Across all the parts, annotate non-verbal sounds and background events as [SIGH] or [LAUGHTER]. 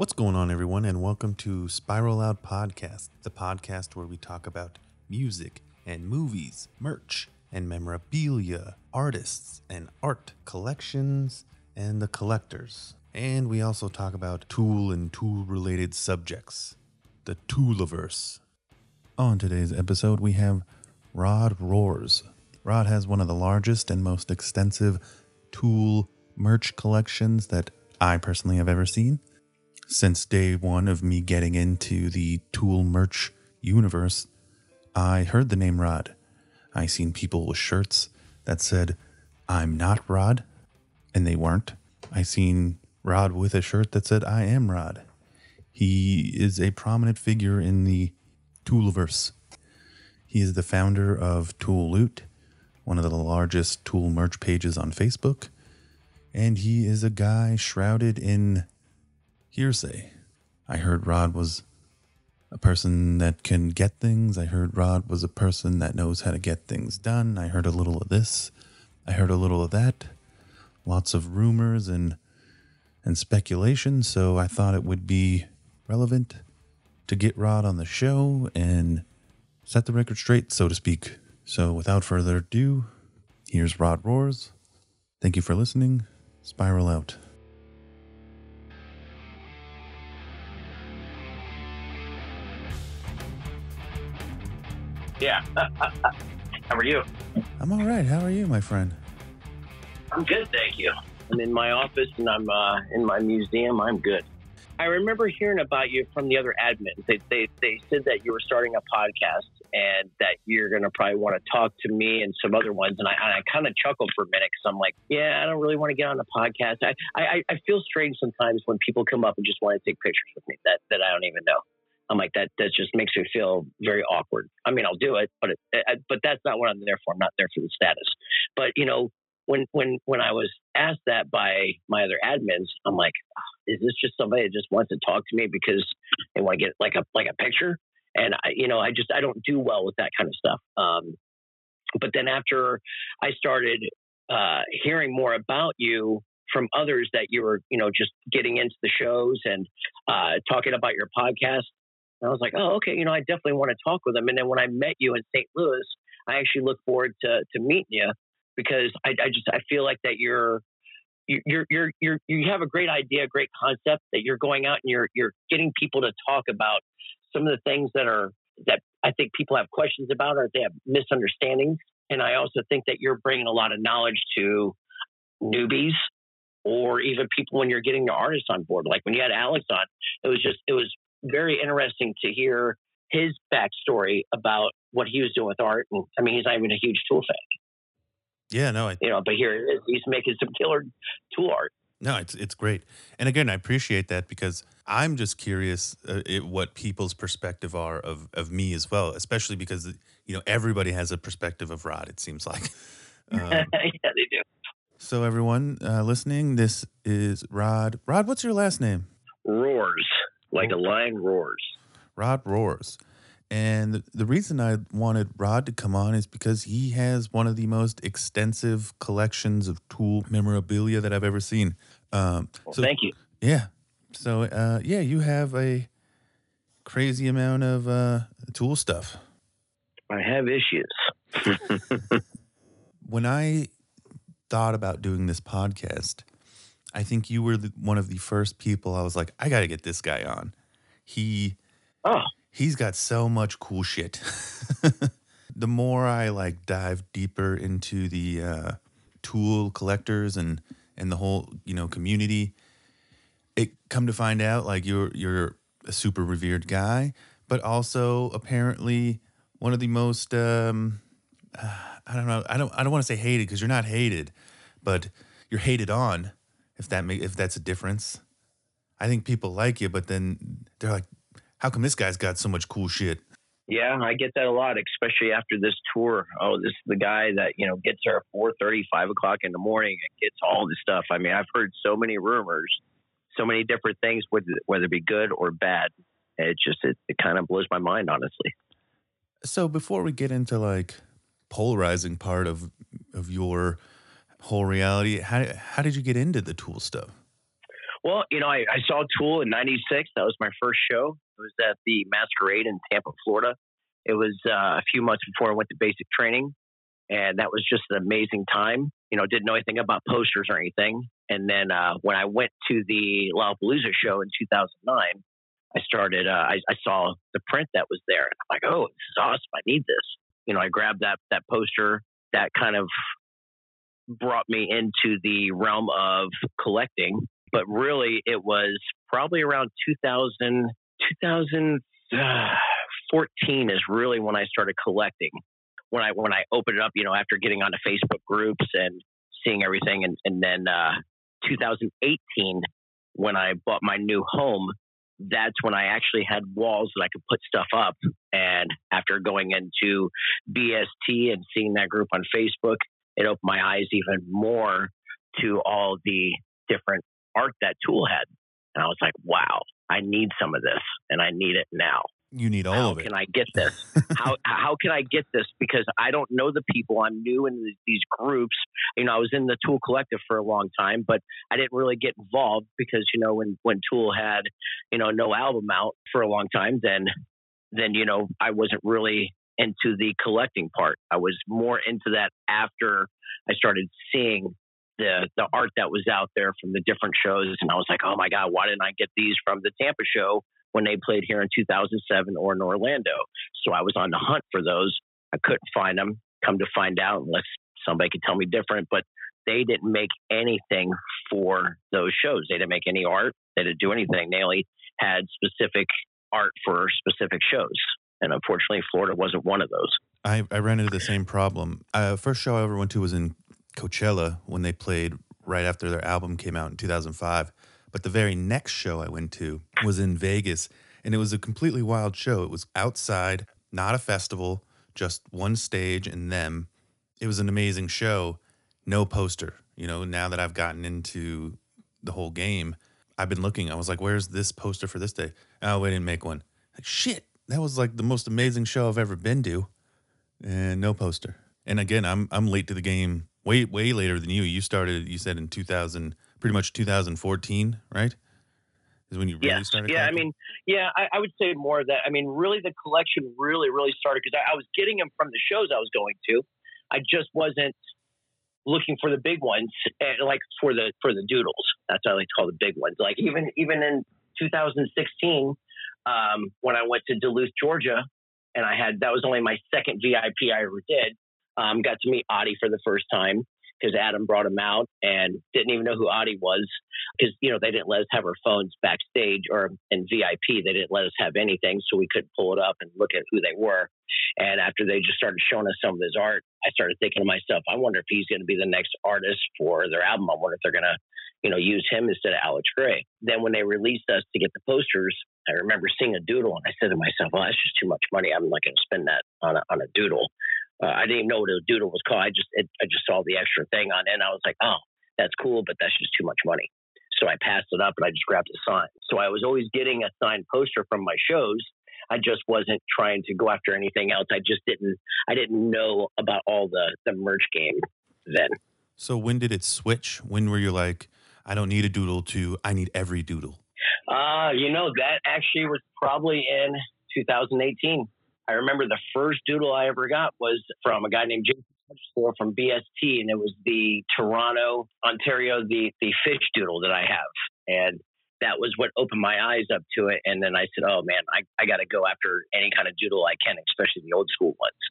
What's going on, everyone, and welcome to Spiral Out Podcast, the podcast where we talk about music and movies, merch and memorabilia, artists and art collections, and the collectors. And we also talk about tool and tool related subjects, the Tooliverse. On today's episode, we have Rod Rohrs. Rod has one of the largest and most extensive tool merch collections that I personally have ever seen. Since day one of me getting into the tool merch universe, I heard the name Rod. I seen people with shirts that said, I'm not Rod, and they weren't. I seen Rod with a shirt that said, I am Rod. He is a prominent figure in the Toolverse. He is the founder of Tool Loot, one of the largest tool merch pages on Facebook, and he is a guy shrouded in hearsay. I heard Rod was a person that can get things. I heard Rod was a person that knows how to get things done. I heard a little of this. I heard a little of that. Lots of rumors and and speculation, so I thought it would be relevant to get Rod on the show and set the record straight, so to speak. So without further ado, here's Rod Rohrs. Thank you for listening. Spiral out. Yeah. [LAUGHS] How are you? I'm all right. How are you, my friend? I'm good, thank you. I'm in my office and I'm uh, in my museum. I'm good. I remember hearing about you from the other admins. They, they, they said that you were starting a podcast and that you're going to probably want to talk to me and some other ones. And I, I kind of chuckled for a minute because I'm like, yeah, I don't really want to get on a podcast. I, I, I feel strange sometimes when people come up and just want to take pictures with me that, that I don't even know. I'm like that. That just makes me feel very awkward. I mean, I'll do it, but it, but that's not what I'm there for. I'm not there for the status. But you know, when when when I was asked that by my other admins, I'm like, is this just somebody that just wants to talk to me because they want to get like a like a picture? And I, you know, I just I don't do well with that kind of stuff. Um, but then after I started uh, hearing more about you from others that you were, you know, just getting into the shows and uh, talking about your podcast, and I was like, oh, okay, you know, I definitely want to talk with him. And then when I met you in St. Louis, I actually look forward to to meeting you because I, I just I feel like that you're you're you're you're you have a great idea, great concept that you're going out and you're you're getting people to talk about some of the things that are that I think people have questions about or they have misunderstandings. And I also think that you're bringing a lot of knowledge to newbies or even people when you're getting the artists on board. Like when you had Alex on, it was just it was very interesting to hear his backstory about what he was doing with art. And I mean, he's not even a huge tool fan. Yeah, no, I, you know, but here. He's making some killer tool art. No, it's it's great, and again, I appreciate that because I'm just curious uh, it, what people's perspective are of of me as well, especially because you know everybody has a perspective of Rod. It seems like. [LAUGHS] Um, yeah, they do. So everyone uh, listening, this is Rod. Rod, what's your last name? Rohrs like a lion roars. Rod roars. And the reason I wanted Rod to come on is because he has one of the most extensive collections of tool memorabilia that I've ever seen. Um, well, so, thank you. Yeah. So, uh, yeah, you have a crazy amount of uh, tool stuff. I have issues. [LAUGHS] when I thought about doing this podcast, I think you were the, one of the first people I was like, I got to get this guy on. He, oh. he's got so much cool shit. [LAUGHS] the more I like dive deeper into the uh, tool collectors and and the whole you know community, it come to find out like you're you're a super revered guy, but also apparently one of the most um, uh, [SIGHS] I don't know I don't I don't want to say hated because you're not hated, but you're hated on if that make if that's a difference. I think people like you, but then they're like, "How come this guy's got so much cool shit?" Yeah, I get that a lot, especially after this tour. Oh, this is the guy that you know gets there at four thirty, five o'clock in the morning and gets all this stuff. I mean, I've heard so many rumors, so many different things, whether whether it be good or bad. It just it, it kind of blows my mind, honestly. So before we get into like polarizing part of of your whole reality. How how did you get into the tool stuff? Well, you know, I, I saw Tool in '96. That was my first show. It was at the Masquerade in Tampa, Florida. It was uh, a few months before I went to basic training, and that was just an amazing time. You know, didn't know anything about posters or anything. And then uh, when I went to the Lollapalooza show in 2009, I started. Uh, I, I saw the print that was there, and I'm like, "Oh, this is awesome! I need this." You know, I grabbed that that poster. That kind of brought me into the realm of collecting. But really, it was probably around 2000, 2014 is really when I started collecting. When I when I opened it up, you know, after getting onto Facebook groups and seeing everything, and and then uh, 2018 when I bought my new home, that's when I actually had walls that I could put stuff up. And after going into BST and seeing that group on Facebook, it opened my eyes even more to all the different art that Tool had. And I was like, wow, I need some of this and I need it now. You need all how of it. can I get [LAUGHS] this? how how can I get this? Because I don't know the people. I'm new in these groups. You know, I was in the Tool Collective for a long time, but I didn't really get involved because you know when when Tool had you know no album out for a long time, then then you know I wasn't really into the collecting part. I was more into that after I started seeing the the art that was out there from the different shows, and I was like, oh my god, why didn't I get these from the Tampa show when they played here in 2007 or in Orlando? So I was on the hunt for those. I couldn't find them. Come to find out, unless somebody could tell me different, but they didn't make anything for those shows. They didn't make any art. They didn't do anything. They only had specific art for specific shows. And unfortunately, Florida wasn't one of those. I, I ran into the same problem. Uh, first show I ever went to was in Coachella when they played right after their album came out in 2005. But the very next show I went to was in Vegas, and it was a completely wild show. It was outside, not a festival, just one stage and them. It was an amazing show. No poster. You know, now that I've gotten into the whole game, I've been looking. I was like, where's this poster for this day? Oh, we didn't make one. Like, shit, that was like the most amazing show I've ever been to. And no poster. And again, I'm I'm late to the game. Way way later than you. You started. You said in 2000, pretty much 2014, right? Is when you really yeah. started. Yeah, I mean, yeah, I, I would say more of that. I mean, really, the collection really, really started because I, I was getting them from the shows I was going to. I just wasn't looking for the big ones, eh, like for the for the doodles. That's what I like to call the big ones. Like even even in 2016, um, when I went to Duluth, Georgia, and I had that was only my second VIP I ever did. Um, got to meet Adi for the first time because Adam brought him out and didn't even know who Adi was because you know they didn't let us have our phones backstage or in VIP. They didn't let us have anything, so we couldn't pull it up and look at who they were. And after they just started showing us some of his art, I started thinking to myself, I wonder if he's going to be the next artist for their album. I wonder if they're going to, you know, use him instead of Alex Grey. Then when they released us to get the posters, I remember seeing a doodle and I said to myself, well, that's just too much money. I'm not going to spend that on a, on a doodle. Uh, I didn't even know what a doodle was called. I just it, I just saw the extra thing on it, and I was like, oh, that's cool, but that's just too much money. So I passed it up, and I just grabbed a sign. So I was always getting a signed poster from my shows. I just wasn't trying to go after anything else. I just didn't I didn't know about all the the merch game then. So when did it switch? When were you like, I don't need a doodle to I need every doodle? Uh, you know, that actually was probably in 2018. I remember the first doodle I ever got was from a guy named Jason from BST, and it was the Toronto, Ontario, the the fish doodle that I have, and that was what opened my eyes up to it. And then I said, "Oh man, I I got to go after any kind of doodle I can, especially the old school ones."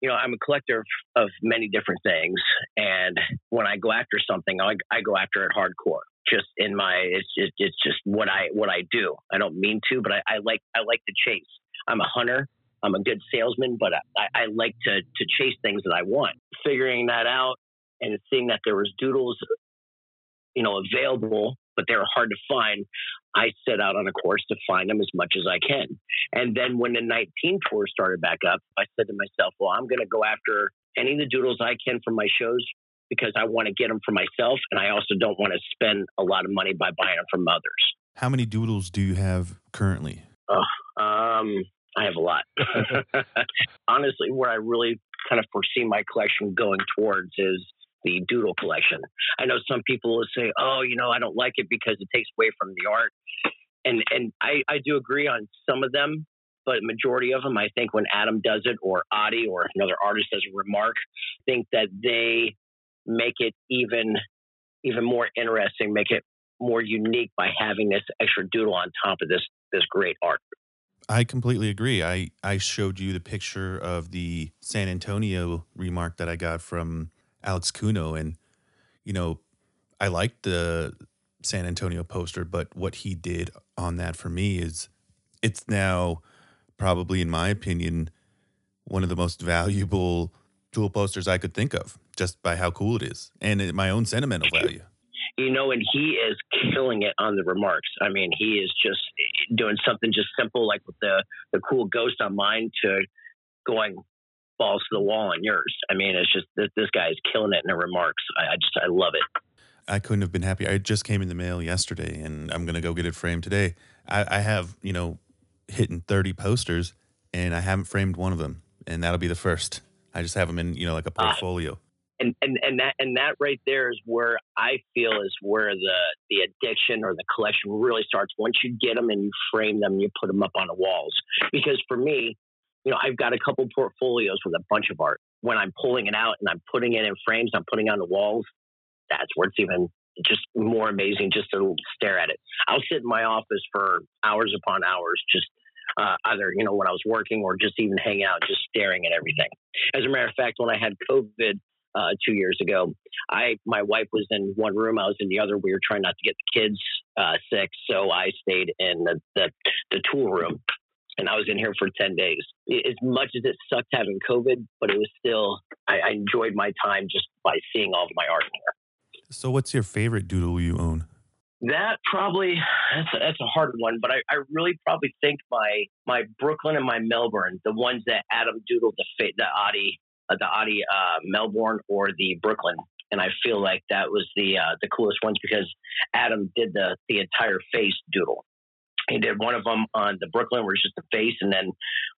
You know, I'm a collector of, of many different things, and when I go after something, I, I go after it hardcore. Just in my, it's just, it's just what I what I do. I don't mean to, but I, I like I like to chase. I'm a hunter. I'm a good salesman, but I, I like to to chase things that I want. Figuring that out and seeing that there was doodles, you know, available, but they were hard to find. I set out on a course to find them as much as I can. And then when the 19 tour started back up, I said to myself, well, I'm going to go after any of the doodles I can from my shows because I want to get them for myself. And I also don't want to spend a lot of money by buying them from others. How many doodles do you have currently? Oh, um, I have a lot. [LAUGHS] Honestly, where I really kind of foresee my collection going towards is the doodle collection. I know some people will say, "Oh, you know, I don't like it because it takes away from the art," and and I I do agree on some of them, but majority of them, I think when Adam does it or Adi or another artist does a remark, think that they make it even even more interesting, make it more unique by having this extra doodle on top of this this great art. I completely agree. I, I showed you the picture of the San Antonio remark that I got from Alex Kuno, and you know, I liked the San Antonio poster, but what he did on that for me is it's now probably, in my opinion, one of the most valuable tool posters I could think of just by how cool it is and my own sentimental value you know, and he is killing it on the remarks. I mean, he is just doing something just simple like with the the cool ghost on mine to going balls to the wall on yours. I mean, it's just this, this guy is killing it in the remarks. I, I just I love it. I couldn't have been happier. I just came in the mail yesterday, and I'm gonna go get it framed today. I, I have you know hitting 30 posters, and I haven't framed one of them, and that'll be the first. I just have them in you know like a ah. portfolio. Uh, and and and that and that right there is where I feel is where the the addiction or the collection really starts. Once you get them and you frame them, and you put them up on the walls. Because for me, you know, I've got a couple portfolios with a bunch of art. When I'm pulling it out and I'm putting it in frames, I'm putting on the walls. That's where it's even just more amazing just to stare at it. I'll sit in my office for hours upon hours, just uh, either you know when I was working or just even hang out, just staring at everything. As a matter of fact, when I had COVID uh, two years ago. I my wife was in one room, I was in the other. We were trying not to get the kids uh, sick, so I stayed in the, the the tool room, and I was in here for ten days. As much as it sucked having COVID, but it was still I, I enjoyed my time just by seeing all of my art here. So, what's your favorite doodle you own? That probably that's a, that's a hard one, but I, I really probably think my my Brooklyn and my Melbourne, the ones that Adam doodled the the Adi the Adi uh, Melbourne or the Brooklyn. And I feel like that was the uh, the coolest ones because Adam did the the entire face doodle. He did one of them on the Brooklyn where it's just the face, and then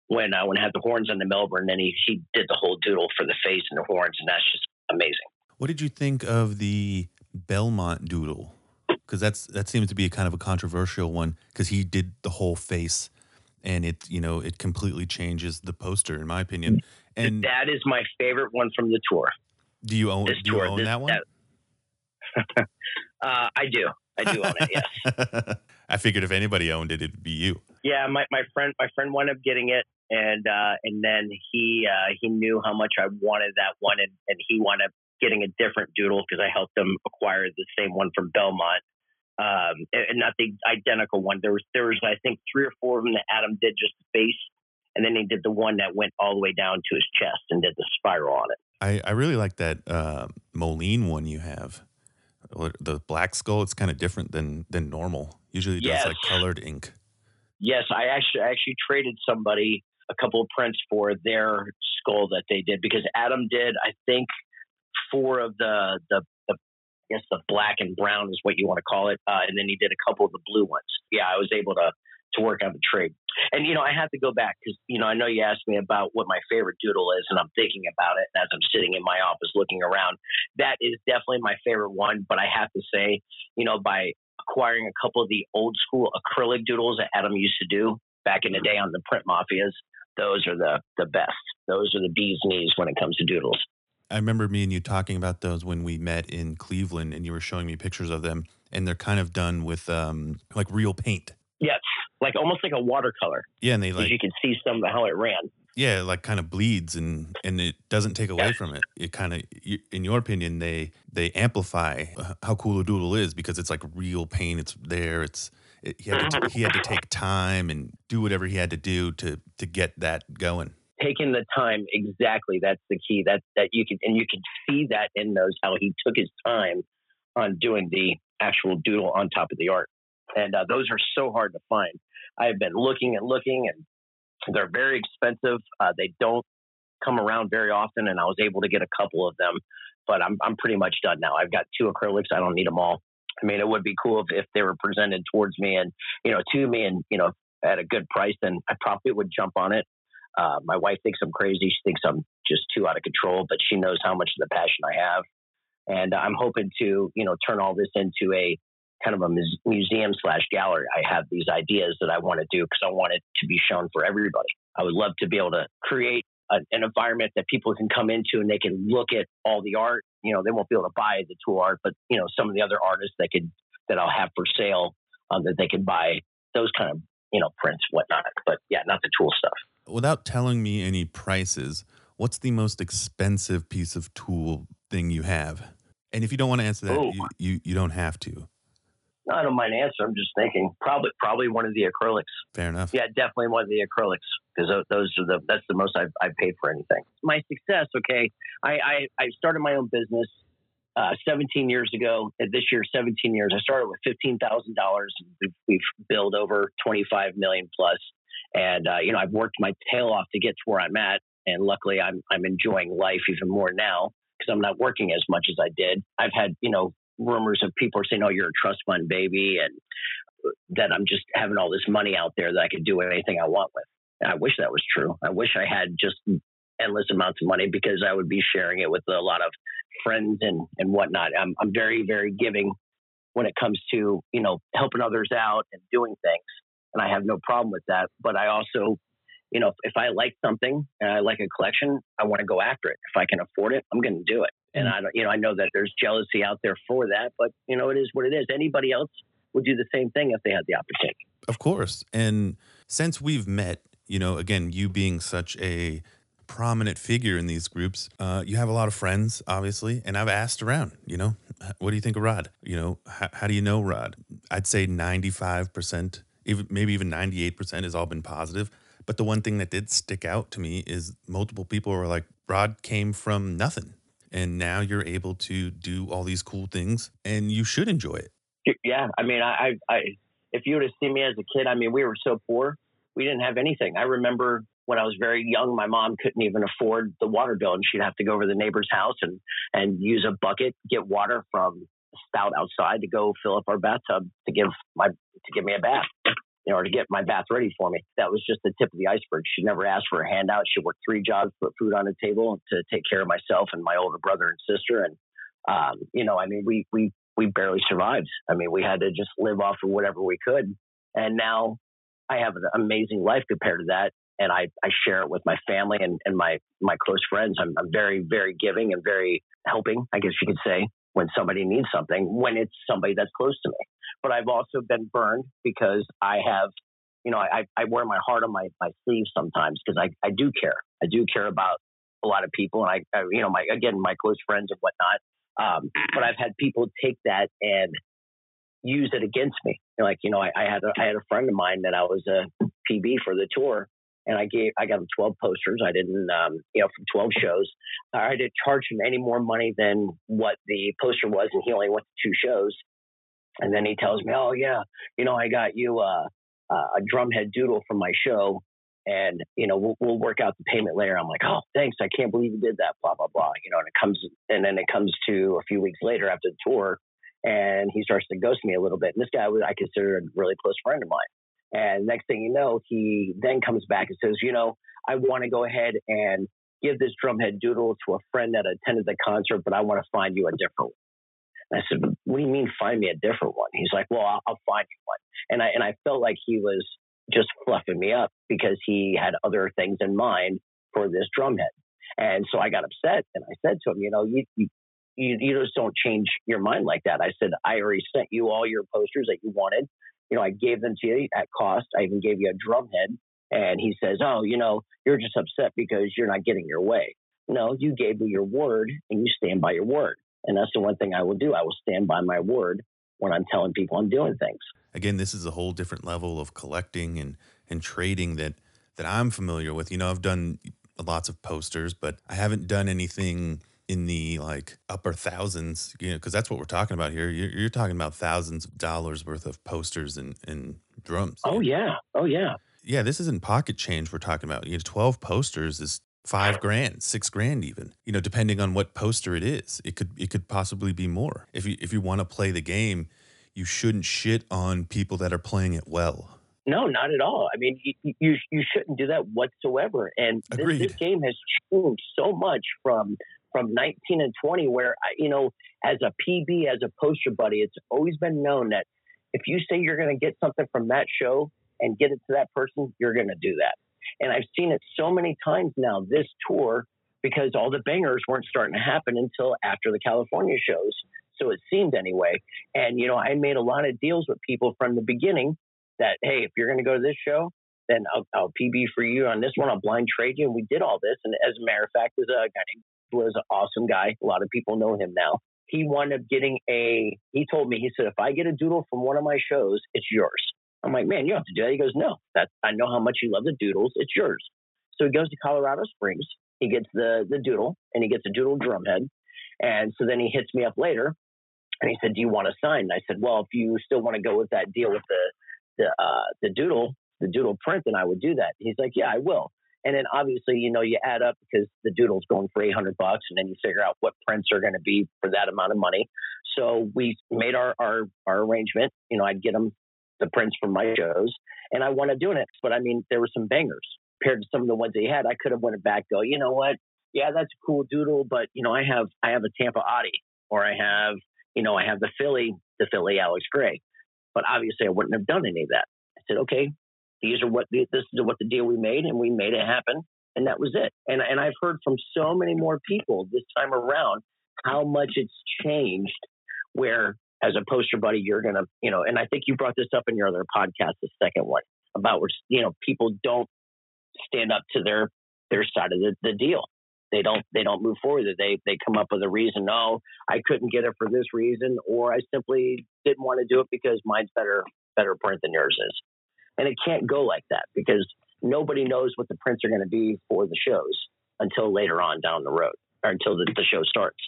when uh, when it had the horns on the Melbourne, then he he did the whole doodle for the face and the horns, and that's just amazing. What did you think of the Belmont doodle? Because that's that seems to be a kind of a controversial one because he did the whole face, and it you know it completely changes the poster in my opinion. And that is my favorite one from the tour. Do you own? This do tour, you own this, that one? That, [LAUGHS] uh, I do. I do own it. Yes. [LAUGHS] I figured if anybody owned it, it'd be you. Yeah, my, my friend my friend wound up getting it, and uh, and then he uh, he knew how much I wanted that one, and, and he wound up getting a different doodle because I helped him acquire the same one from Belmont. Um, and not the identical one. There was there was I think three or four of them that Adam did just the face, and then he did the one that went all the way down to his chest and did the spiral on it. I, I really like that uh, Moline one you have. The black skull, it's kind of different than than normal. Usually, does yes. like colored ink. Yes, I actually actually traded somebody a couple of prints for their skull that they did because Adam did, I think, four of the the, I guess the black and brown is what you want to call it, uh, and then he did a couple of the blue ones. Yeah, I was able to to work on the trade. And you know, I have to go back because you know I know you asked me about what my favorite doodle is, and I'm thinking about it as I'm sitting in my office looking around. That is definitely my favorite one. But I have to say, you know, by acquiring a couple of the old school acrylic doodles that Adam used to do back in the day on the print mafias, those are the the best. Those are the bee's knees when it comes to doodles. I remember me and you talking about those when we met in Cleveland, and you were showing me pictures of them, and they're kind of done with um, like real paint. Yes, like almost like a watercolor. Yeah, and they like you can see some of how it ran. Yeah, like kind of bleeds and and it doesn't take away from it. It kind of, in your opinion, they they amplify how cool a doodle is because it's like real paint. It's there. It's it, he had to he had to take time and do whatever he had to do to to get that going. Taking the time, exactly. That's the key. That that you can and you can see that in those how he took his time on doing the actual doodle on top of the art and uh, those are so hard to find. I've been looking and looking, and they're very expensive. Uh, they don't come around very often, and I was able to get a couple of them, but I'm I'm pretty much done now. I've got two acrylics. I don't need them all. I mean, it would be cool if, if they were presented towards me and you know to me, and you know at a good price, then I probably would jump on it. Uh, my wife thinks I'm crazy. She thinks I'm just too out of control, but she knows how much of the passion I have. and I'm hoping to you know turn all this into a kind of a museum slash gallery. I have these ideas that I want to do because I want it to be shown for everybody. I would love to be able to create a, an environment that people can come into and they can look at all the art. You know, they won't be able to buy the tool art, but you know, some of the other artists that could that I'll have for sale um, that they can buy those kind of you know prints, whatnot. But yeah, not the tool stuff. Without telling me any prices, what's the most expensive piece of tool thing you have? And if you don't want to answer that, you, you, you don't have to. I don't mind answer. I'm just thinking probably probably one of the acrylics. Fair enough. Yeah, definitely one of the acrylics because those are the that's the most I've, I've paid for anything. My success, okay. I I, I started my own business uh, 17 years ago. This year, 17 years. I started with fifteen thousand dollars. We've, we've billed over 25 million plus, and uh, you know I've worked my tail off to get to where I'm at, and luckily I'm I'm enjoying life even more now because I'm not working as much as I did. I've had you know rumors of people saying, "Oh, you're a trust fund baby," and that I'm just having all this money out there that I could do anything I want with. And I wish that was true. I wish I had just endless amounts of money because I would be sharing it with a lot of friends and and whatnot. I'm I'm very very giving when it comes to you know helping others out and doing things, and I have no problem with that. But I also you know, if I like something and I like a collection, I want to go after it. If I can afford it, I'm going to do it. And mm. I don't, you know, I know that there's jealousy out there for that, but you know, it is what it is. Anybody else would do the same thing if they had the opportunity. Of course. And since we've met, you know, again, you being such a prominent figure in these groups, uh, you have a lot of friends, obviously. And I've asked around, you know, what do you think of Rod? You know, how, how do you know Rod? I'd say 95%, maybe even 98% has all been positive. But the one thing that did stick out to me is multiple people were like, Rod came from nothing. And now you're able to do all these cool things and you should enjoy it. Yeah. I mean, I, I, if you would have seen me as a kid, I mean, we were so poor. We didn't have anything. I remember when I was very young, my mom couldn't even afford the water bill, and she'd have to go over to the neighbor's house and and use a bucket, get water from spout outside to go fill up our bathtub to give my to give me a bath you know, to get my bath ready for me. That was just the tip of the iceberg. She never asked for a handout. She worked three jobs, put food on the table to take care of myself and my older brother and sister. And, um, you know, I mean, we, we, we barely survived. I mean, we had to just live off of whatever we could. And now I have an amazing life compared to that. And I, I share it with my family and, and my, my close friends. I'm, I'm very, very giving and very helping, I guess you could say, when somebody needs something, when it's somebody that's close to me but I've also been burned because I have, you know, I, I wear my heart on my, my sleeve sometimes because I, I do care. I do care about a lot of people. And I, I you know, my, again, my close friends and whatnot. Um, but I've had people take that and use it against me. Like, you know, I, I had a, I had a friend of mine that I was a PB for the tour and I gave I got him 12 posters. I didn't um, you know from 12 shows. I didn't charge him any more money than what the poster was, and he only went to two shows. And then he tells me, "Oh yeah, you know, I got you uh, uh, a drumhead doodle from my show, and you know, we'll, we'll work out the payment later." I'm like, "Oh, thanks! I can't believe you did that." Blah blah blah. You know, and it comes, and then it comes to a few weeks later after the tour, and he starts to ghost me a little bit. And this guy was I consider a really close friend of mine. And next thing you know, he then comes back and says, "You know, I want to go ahead and." Give this drumhead doodle to a friend that attended the concert, but I want to find you a different one. I said, "What do you mean, find me a different one?" He's like, "Well, I'll, I'll find you one." And I and I felt like he was just fluffing me up because he had other things in mind for this drumhead. And so I got upset and I said to him, "You know, you, you you, you just don't change your mind like that." I said, "I already sent you all your posters that you wanted. You know, I gave them to you at cost. I even gave you a drumhead." And he says, "Oh, you know, you're just upset because you're not getting your way." No, you gave me your word and you stand by your word. And that's the one thing I will do. I will stand by my word when I'm telling people I'm doing things. Again, this is a whole different level of collecting and, and trading that, that I'm familiar with. You know, I've done lots of posters, but I haven't done anything in the like upper thousands, you know, because that's what we're talking about here. You're, you're, talking about thousands of dollars worth of posters and, and drums. Oh, yeah. Oh, yeah. Yeah, this isn't pocket change we're talking about. You know, 12 posters is five grand, six grand, even. You know, depending on what poster it is, it could it could possibly be more. If you if you want to play the game, you shouldn't shit on people that are playing it well. No, not at all. I mean, you you, you shouldn't do that whatsoever. And this, this, game has changed so much from from 19 and 20, where, you know, as a PB, as a poster buddy, it's always been known that if you say you're going to get something from that show and get it to that person, you're going to do that. And I've seen it so many times now this tour because all the bangers weren't starting to happen until after the California shows. So it seemed anyway. And, you know, I made a lot of deals with people from the beginning that, hey, if you're going to go to this show, then I'll, I'll, PB for you on this one. I'll blind trade you. And we did all this. And as a matter of fact, there's a guy named was an awesome guy. A lot of people know him now. He wound up getting a, he told me, he said, if I get a doodle from one of my shows, it's yours. I'm like, man, you don't have to do that. He goes, no, that I know how much you love the doodles. It's yours. So he goes to Colorado Springs. He gets the the doodle and he gets a doodle drumhead. And so then he hits me up later and he said, do you want to sign? And I said, well, if you still want to go with that deal with the the uh, the doodle, the doodle print, then I would do that. He's like, yeah, I will. And then obviously, you know, you add up because the doodle's going for 800 bucks and then you figure out what prints are going to be for that amount of money. So we made our, our, our arrangement. You know, I'd get them the prints from my shows and I wanted doing it. But I mean, there were some bangers compared to some of the ones they had. I could have went back, go, you know what? Yeah, that's a cool doodle, but you know, I have, I have a Tampa Adi or I have, you know, I have the Philly, the Philly Alex Grey. But obviously I wouldn't have done any of that. I said, okay, these are what the, this is what the deal we made, and we made it happen, and that was it. And and I've heard from so many more people this time around how much it's changed. Where as a poster buddy, you're gonna, you know, and I think you brought this up in your other podcast, the second one about where you know people don't stand up to their their side of the, the deal. They don't they don't move forward. They they come up with a reason. No, I couldn't get it for this reason, or I simply didn't want to do it because mine's better better print than yours is. And it can't go like that because nobody knows what the prints are going to be for the shows until later on down the road or until the, the show starts.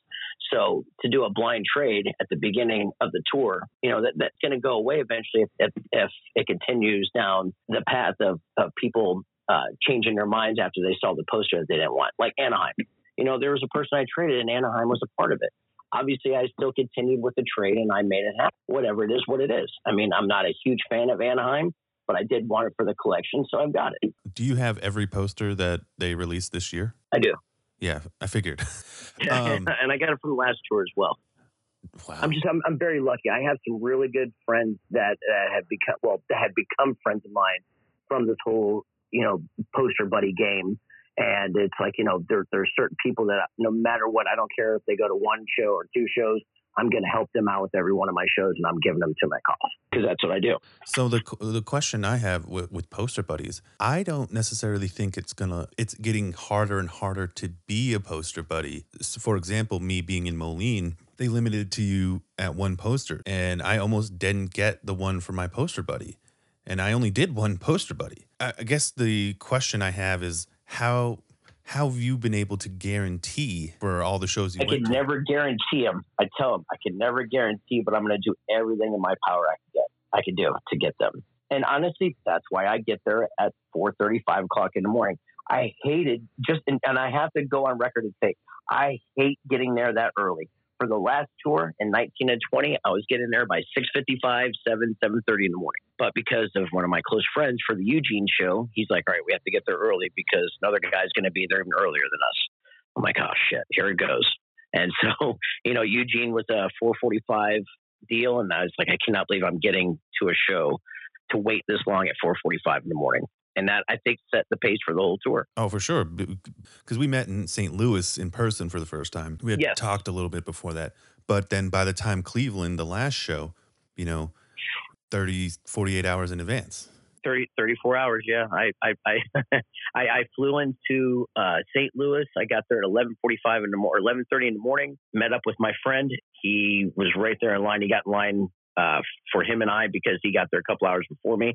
So to do a blind trade at the beginning of the tour, you know, that, that's going to go away eventually if, if, if, it continues down the path of, of people uh, changing their minds after they saw the poster that they didn't want, like Anaheim. You know, there was a person I traded and Anaheim was a part of it. Obviously, I still continued with the trade and I made it happen. Whatever it is, what it is. I mean, I'm not a huge fan of Anaheim, but I did want it for the collection, so I've got it. Do you have every poster that they released this year? I do. Yeah, I figured. [LAUGHS] um, and I got it from the last tour as well. Wow. I'm just I'm, I'm very lucky. I have some really good friends that uh, have become well that have become friends of mine from this whole you know poster buddy game. And it's like you know there there's certain people that no matter what I don't care if they go to one show or two shows I'm going to help them out with every one of my shows, and I'm giving them to my cause because that's what I do. So the the question I have with, with poster buddies, I don't necessarily think it's gonna it's getting harder and harder to be a poster buddy. So for example, me being in Moline, they limited to you at one poster, and I almost didn't get the one for my poster buddy, and I only did one poster buddy. I, I guess the question I have is how how have you been able to guarantee for all the shows you I can never guarantee them. I tell them I can never guarantee, but I'm going to do everything in my power I can get. I can do to get them. And honestly, that's why I get there at 4:30, 5 o'clock in the morning. I hated just, and, and I have to go on record and say, I hate getting there that early for the last tour in 19 and 20, I was getting there by 6:55, 7, 7:30 in the morning. But because of one of my close friends for the Eugene show, he's like, "All right, we have to get there early because another guy's going to be there even earlier than us." I'm like, "Oh shit, here it goes." And so, [LAUGHS] you know, Eugene was a 4:45 deal, and I was like, "I cannot believe I'm getting to a show to wait this long at 4:45 in the morning." and that I think set the pace for the whole tour. Oh, for sure, because we met in St. Louis in person for the first time. We had yes. talked a little bit before that, but then by the time Cleveland, the last show, you know, 30, 48 hours in advance. 30, 34 hours. Yeah. I, I, I, [LAUGHS] I, flew into uh, St. Louis. I got there at 1145 in the morning, 1130 in the morning, met up with my friend. He was right there in line. He got in line uh, for him and I because he got there a couple hours before me.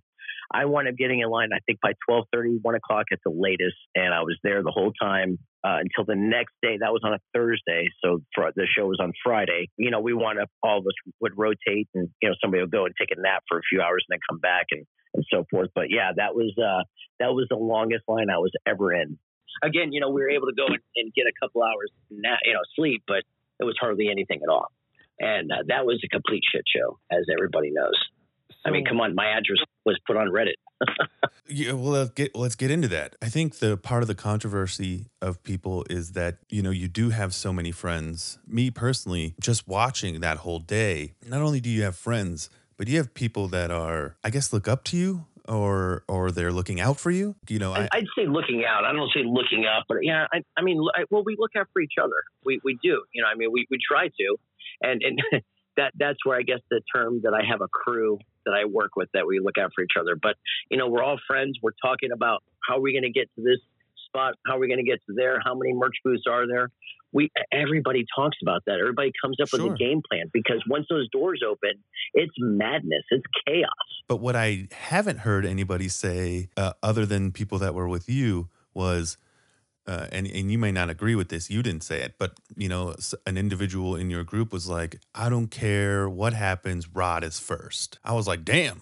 I wound up getting in line, I think by 1230, 1 o'clock at the latest. And I was there the whole time uh, until the next day. That was on a Thursday. So for, the show was on Friday. You know, we wound up, all of us would rotate and, you know, somebody would go and take a nap for a few hours and then come back and, and so forth. But yeah, that was, uh, that was the longest line I was ever in. Again, you know, we were able to go and, and get a couple hours, na- you know, sleep, but it was hardly anything at all. And uh, that was a complete shit show, as everybody knows. I mean, come on, my address was put on Reddit. Yeah, well, let's get let's get into that. I think the part of the controversy of people is that you know you do have so many friends. Me personally, just watching that whole day, not only do you have friends, but you have people that are, I guess, look up to you or or they're looking out for you? You know, I, would say looking out. I don't say looking up, but yeah, I, I mean, I, well, we look out for each other. We we do. You know, I mean, we we try to, and and [LAUGHS] that that's where I guess the term that I have a crew that I work with that we look out for each other. But you know, we're all friends. We're talking about how are we going to get to this spot? How are we going to get to there? How many merch booths are there? We everybody talks about that. Everybody comes up sure. with a game plan because once those doors open, it's madness. It's chaos. But what I haven't heard anybody say, uh, other than people that were with you, was uh, and and you may not agree with this. You didn't say it, but you know, an individual in your group was like, "I don't care what happens. Rod is first. I was like, "Damn,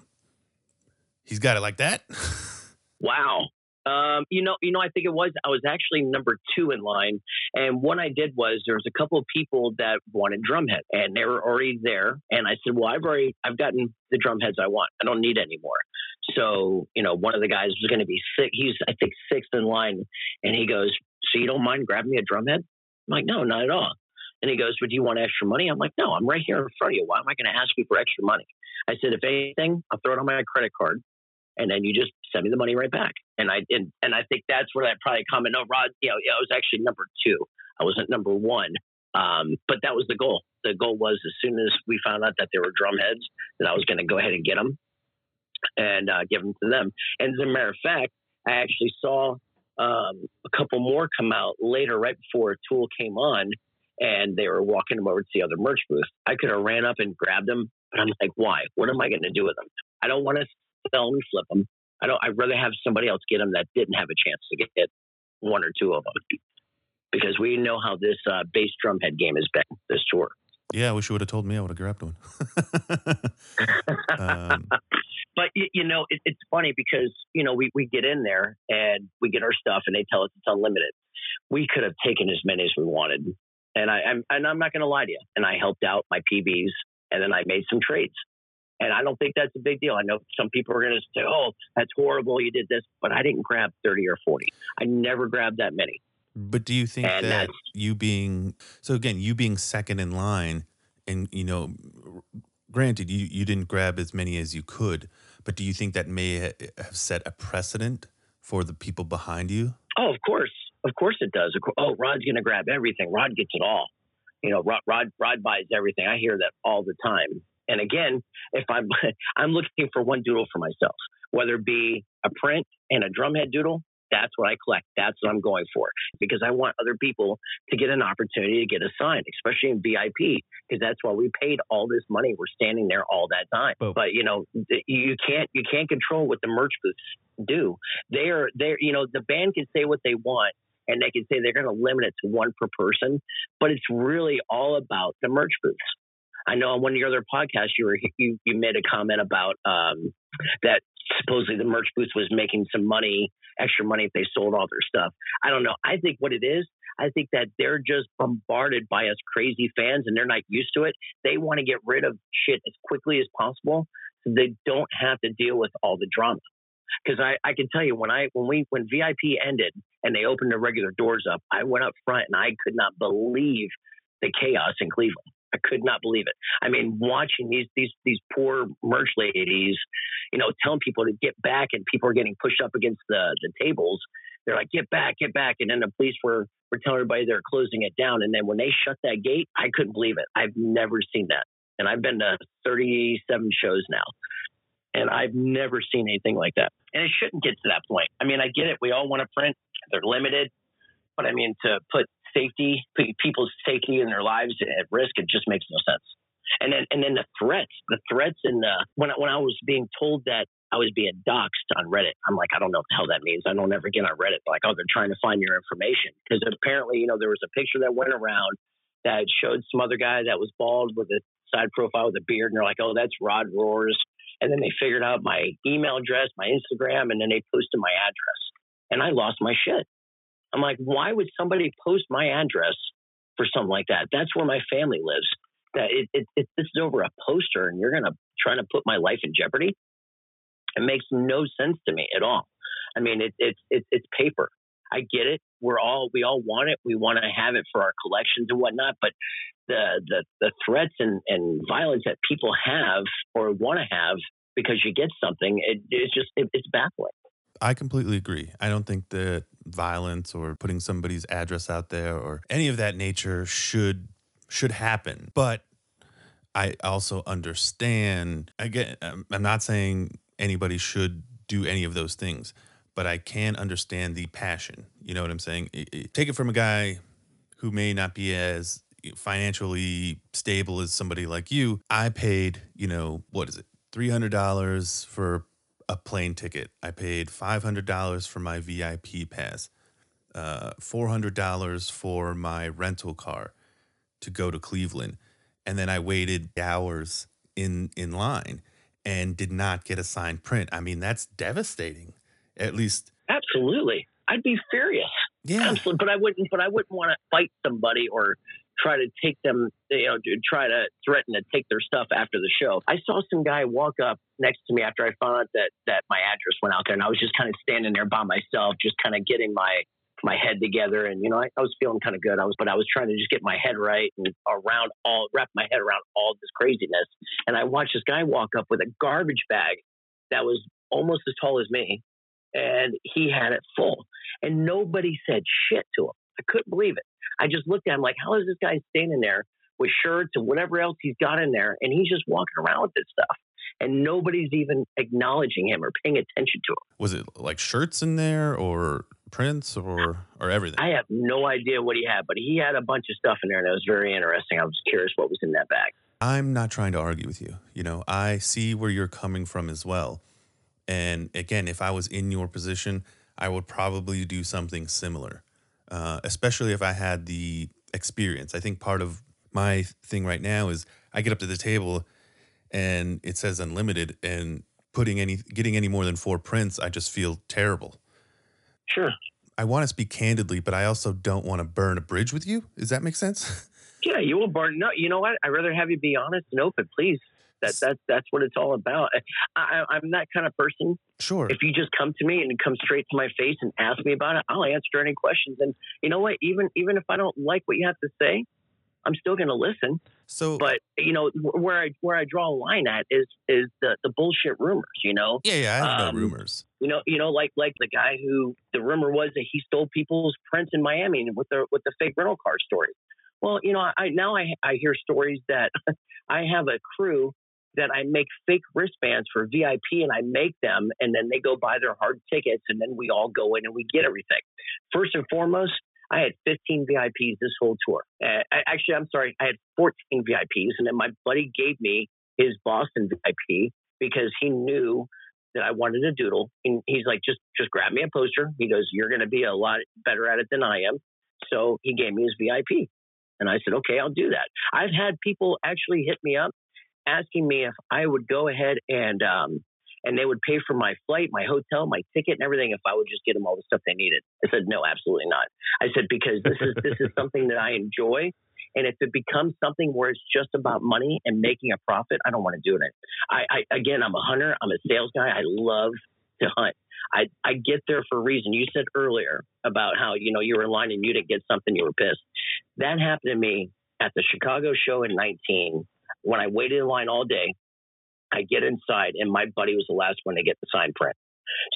he's got it like that." [LAUGHS] wow. Um, you know, you know, I think it was I was actually number two in line, and what I did was there was a couple of people that wanted drumhead, and they were already there, and I said, "Well, I've already I've gotten the drumheads I want. I don't need any more." So, you know, one of the guys was going to be sick. He's I think sixth in line, and he goes, "So you don't mind grabbing me a drumhead?" I'm like, "No, not at all." And he goes, "Would you want extra money?" I'm like, "No, I'm right here in front of you. Why am I going to ask you for extra money?" I said, "If anything, I'll throw it on my credit card." and then you just send me the money right back. And I and, and I think that's where that probably comment. No, Rod, you know, I was actually number two. I wasn't number one. Um, but that was the goal. The goal was as soon as we found out that there were drum heads, that I was going to go ahead and get them and uh, give them to them. And as a matter of fact, I actually saw um, a couple more come out later, right before Tool came on, and they were walking them over to the other merch booth. I could have ran up and grabbed them, but I'm like, why? What am I going to do with them? I don't want to sell them, flip them. I don't. I'd rather have somebody else get them that didn't have a chance to get one or two of them, because we know how this uh, bass drumhead game has been this tour. Yeah, I wish you would have told me. I would have grabbed one. [LAUGHS] um, but you know, it, it's funny because you know we we get in there and we get our stuff, and they tell us it's unlimited. We could have taken as many as we wanted, and I, I'm and I'm not going to lie to you. And I helped out my PBs, and then I made some trades. And I don't think that's a big deal. I know some people are going to say, oh, that's horrible. You did this. But I didn't grab 30 or 40. I never grabbed that many. But do you think and that you being, so again, you being second in line, and, you know, granted, you, you didn't grab as many as you could, but do you think that may have set a precedent for the people behind you? Oh, of course. Of course it does. Oh, Rod's going to grab everything. Rod gets it all. You know, Rod, Rod, Rod buys everything. I hear that all the time. And again, if I'm [LAUGHS] I'm looking for one doodle for myself, whether it be a print and a drumhead doodle, that's what I collect. That's what I'm going for because I want other people to get an opportunity to get a sign, especially in VIP, because that's why we paid all this money. We're standing there all that time. Oh. But you know, you can't you can't control what the merch booths do. They're they're you know the band can say what they want and they can say they're going to limit it to one per person, but it's really all about the merch booths. I know on one of your other podcasts, you were you, you made a comment about um, that supposedly the merch booth was making some money, extra money if they sold all their stuff. I don't know. I think what it is, I think that they're just bombarded by us crazy fans and they're not used to it. They want to get rid of shit as quickly as possible so they don't have to deal with all the drama. Because I, I can tell you when I when we when VIP ended and they opened the regular doors up, I went up front and I could not believe the chaos in Cleveland. I could not believe it. I mean, watching these these these poor merch ladies, you know, telling people to get back, and people are getting pushed up against the the tables. They're like, "Get back, get back!" And then the police were were telling everybody they're closing it down. And then when they shut that gate, I couldn't believe it. I've never seen that, and I've been to 37 shows now, and I've never seen anything like that. And it shouldn't get to that point. I mean, I get it. We all want to print. They're limited. But I mean, to put safety, people's safety and their lives at risk, it just makes no sense. And then, and then the threats, the threats, and the when I, when I was being told that I was being doxxed on Reddit, I'm like, I don't know what the hell that means. I don't ever get on Reddit. Like, oh, they're trying to find your information because apparently, you know, there was a picture that went around that showed some other guy that was bald with a side profile with a beard, and they're like, oh, that's Rod Rohrs. And then they figured out my email address, my Instagram, and then they posted my address, and I lost my shit. I'm like, why would somebody post my address for something like that? That's where my family lives. that it, it, it this is over a poster and you're going to try to put my life in jeopardy. It makes no sense to me at all. I mean, it, it's it's it's paper. I get it. We're all we all want it. We want to have it for our collections and whatnot. But the the the threats and, and violence that people have or want to have because you get something, it, it's just it, it's baffling. I completely agree. I don't think that violence or putting somebody's address out there or any of that nature should should happen. But I also understand. Again, um, I'm not saying anybody should do any of those things, but I can understand the passion. You know what I'm saying? Take it from a guy who may not be as financially stable as somebody like you. I paid, you know, what is it? $300 for a plane ticket. I paid $500 for my VIP pass, uh, $400 for my rental car to go to Cleveland. And then I waited hours in, in line and did not get a signed print. I mean, that's devastating. At least. Absolutely. I'd be furious. Yeah. Absolutely. But I wouldn't, but I wouldn't want to fight somebody or try to take them, you know, try to threaten to take their stuff after the show. I saw some guy walk up next to me after I found out that that my address went out there, and I was just kind of standing there by myself, just kind of getting my my head together, and you know, I, I was feeling kind of good. I was, but I was trying to just get my head right and around all, wrap my head around all this craziness. And I watched this guy walk up with a garbage bag that was almost as tall as me, and he had it full, and nobody said shit to him. I couldn't believe it. I just looked at him like, how is this guy standing there with shirts and whatever else he's got in there, and he's just walking around with this stuff, and nobody's even acknowledging him or paying attention to him. Was it like shirts in there, or prints, or or everything? I have no idea what he had, but he had a bunch of stuff in there, and it was very interesting. I was curious what was in that bag. I'm not trying to argue with you. You know, I see where you're coming from as well. And again, if I was in your position, I would probably do something similar. Uh, especially if I had the experience. I think part of my thing right now is I get up to the table and it says unlimited and putting any getting any more than four prints, I just feel terrible. Sure. I want to speak candidly, but I also don't want to burn a bridge with you. Does that make sense? [LAUGHS] Yeah, you will burn. No, you know what? I'd rather have you be honest and open, please. That that's that's what it's all about. I, I'm that kind of person. Sure. If you just come to me and come straight to my face and ask me about it, I'll answer any questions. And you know what? Even even if I don't like what you have to say, I'm still going to listen. So, but you know where I where I draw a line at is is the the bullshit rumors. You know. Yeah, yeah, I have um, rumors. You know, you know, like like the guy who the rumor was that he stole people's prints in Miami with the with the fake rental car story. Well, you know, I now I I hear stories that [LAUGHS] I have a crew that I make fake wristbands for VIP and I make them and then they go buy their hard tickets and then we all go in and we get everything. First and foremost, I had 15 VIPs this whole tour. Uh, I, actually, I'm sorry, I had 14 VIPs and then my buddy gave me his Boston VIP because he knew that I wanted a doodle. And he's like, just just grab me a poster. He goes, You're gonna be a lot better at it than I am. So he gave me his VIP. And I said, okay, I'll do that. I've had people actually hit me up asking me if I would go ahead and um, and they would pay for my flight, my hotel, my ticket, and everything if I would just get them all the stuff they needed. I said, no, absolutely not. I said because this is this is something that I enjoy, and if it becomes something where it's just about money and making a profit, I don't want to do it. I, I again, I'm a hunter. I'm a sales guy. I love to hunt. I, I get there for a reason. You said earlier about how, you know, you were in line and you didn't get something, you were pissed. That happened to me at the Chicago show in 19 when I waited in line all day, I get inside and my buddy was the last one to get the sign print.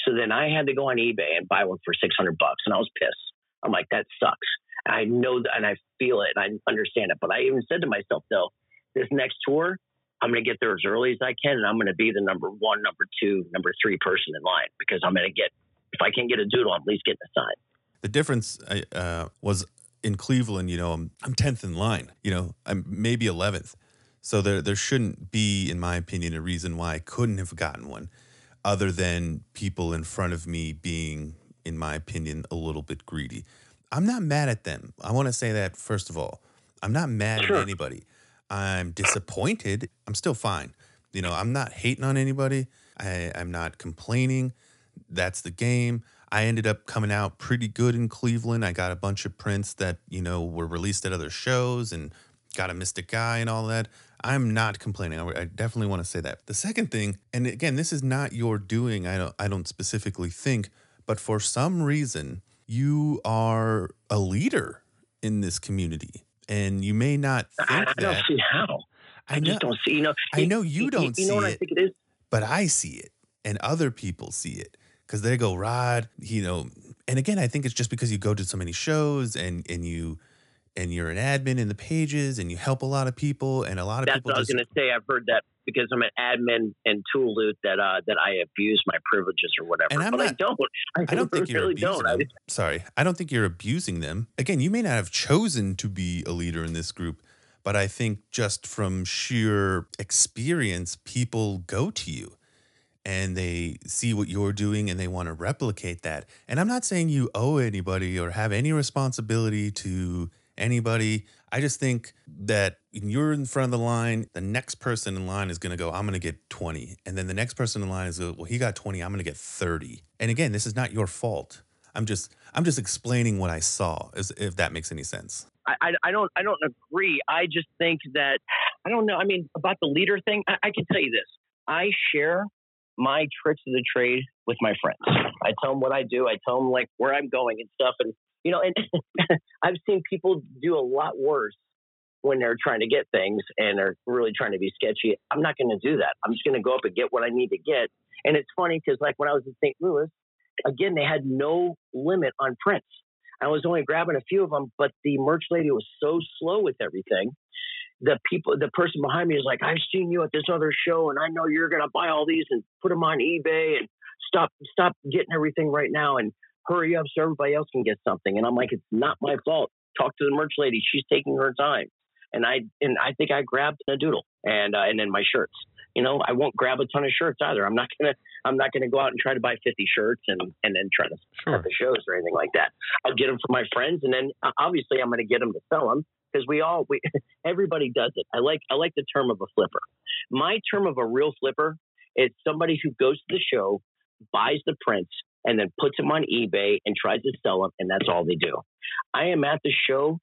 So then I had to go on eBay and buy one for 600 bucks and I was pissed. I'm like, that sucks. I know that and I feel it and I understand it. But I even said to myself, though, this next tour, I'm going to get there as early as I can and I'm going to be the number one, number two, number three person in line because I'm going to get, if I can't get a doodle, I'm at least getting a sign. The difference uh, was in Cleveland, you know, I'm, I'm 10th in line, you know, I'm maybe 11th. So there there shouldn't be, in my opinion, a reason why I couldn't have gotten one, other than people in front of me being, in my opinion, a little bit greedy. I'm not mad at them. I want to say that first of all. I'm not mad sure. at anybody. I'm disappointed. I'm still fine. You know, I'm not hating on anybody. I, I'm not complaining. That's the game. I ended up coming out pretty good in Cleveland. I got a bunch of prints that, you know, were released at other shows and got a mystic guy and all that. I'm not complaining. I, I definitely want to say that. The second thing, and again, this is not your doing. I don't. I don't specifically think, but for some reason, you are a leader in this community, and you may not think I, I that. don't see how. I, I know. just don't see. You know, I know you it- don't You see know what I it. think it is? but I see it and other people see it because they go, Rod, you know, and again, I think it's just because you go to so many shows and, and you, and you're an admin in the pages and you help a lot of people and a lot of That's people what I was going to say. I've heard that because I'm an admin in Tool Loot that uh, that I abuse my privileges or whatever. And I'm but I don't. I, I don't think you're really abusing don't. Them. Sorry, I don't think you're abusing them. Again, you may not have chosen to be a leader in this group, but I think just from sheer experience, people go to you and they see what you're doing and they want to replicate that. And I'm not saying you owe anybody or have any responsibility to anybody. I just think that you're in front of the line, the next person in line is going to go, I'm going to get 20. And then the next person in line is, well, he got 20, I'm going to get 30. And again, this is not your fault. I'm just I'm just explaining what I saw, if that makes any sense. I, I, I don't I don't agree. I just think that I don't know. I mean, about the leader thing, I, I can tell you this. I share my tricks of the trade with my friends. I tell them what I do. I tell them like where I'm going and stuff. And you know, and [LAUGHS] I've seen people do a lot worse when they're trying to get things and are really trying to be sketchy. I'm not going to do that. I'm just going to go up and get what I need to get. And it's funny because like when I was in St. Louis, again they had no limit on prints. I was only grabbing a few of them, but the merch lady was so slow with everything. The people, the person behind me is like, "I've seen you at this other show, and I know you're gonna buy all these and put them on eBay and stop, stop getting everything right now and hurry up so everybody else can get something." And I'm like, "It's not my fault. Talk to the merch lady. She's taking her time." And I, and I think I grabbed a doodle and uh, and then my shirts. You know, I won't grab a ton of shirts either. I'm not gonna, I'm not gonna go out and try to buy 50 shirts and and then try to at the shows or anything like that. I'll get them for my friends, and then uh, obviously I'm going to get them to sell them because we all we [LAUGHS] everybody does it. I like I like the term of a flipper. My term of a real flipper is somebody who goes to the show, buys the prints, and then puts them on eBay and tries to sell them, and that's all they do. I am at the show.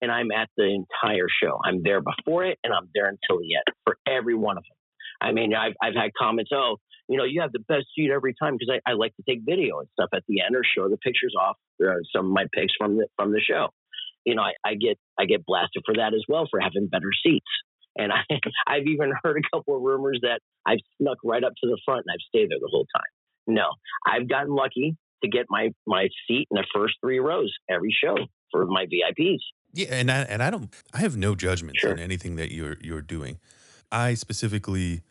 And I'm at the entire show. I'm there before it, and I'm there until the end for every one of them. I mean, I've I've had comments. Oh, you know, you have the best seat every time because I, I like to take video and stuff at the end or show the pictures off some of my pics from the from the show. You know, I, I get I get blasted for that as well for having better seats. And [LAUGHS] I, I've even heard a couple of rumors that I've snuck right up to the front and I've stayed there the whole time. No, I've gotten lucky to get my my seat in the first three rows every show for my VIPs. Yeah, and I and I don't I have no judgments Sure. on anything that you're you're doing. I specifically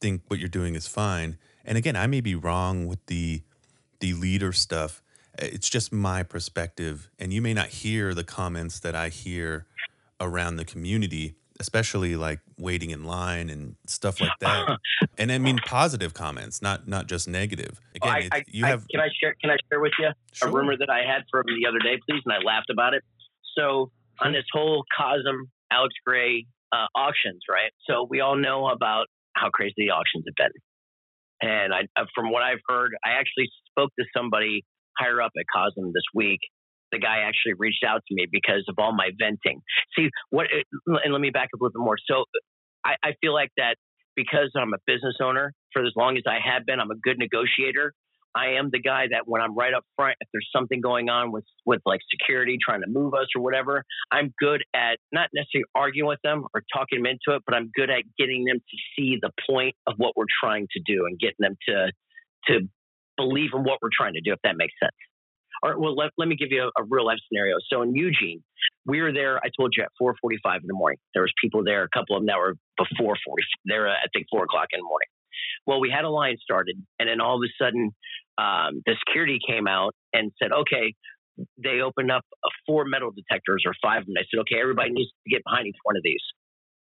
think what you're doing is fine. And again, I may be wrong with the the leader stuff. It's just my perspective and you may not hear the comments that I hear around the community, especially like waiting in line and stuff like [LAUGHS] that. and I mean positive comments, not not just negative. Again, I, you I- have can I share can I share with you Sure. a rumor that I had from the other day, please? And I laughed about it. So on this whole Cosm Alex Grey uh, auctions, right? So we all know about how crazy the auctions have been. And I, uh, from what I've heard, I actually spoke to somebody higher up at Cosm this week. The guy actually reached out to me because of all my venting. See what? And let me back up a little bit more. So I, I feel like that because I'm a business owner for as long as I have been, I'm a good negotiator. I am the guy that when I'm right up front, if there's something going on with with like security trying to move us or whatever, I'm good at not necessarily arguing with them or talking them into it, but I'm good at getting them to see the point of what we're trying to do and getting them to to believe in what we're trying to do, if that makes sense. Or well, let, let me give you a, a real life scenario. So in Eugene, we were there. I told you at 4:45 in the morning. There was people there. A couple of them that were before 40. They're I think four o'clock in the morning. Well, we had a line started, and then all of a sudden, um, the security came out and said, "Okay." They opened up uh, four metal detectors or five of them. I said, "Okay, everybody needs to get behind each one of these."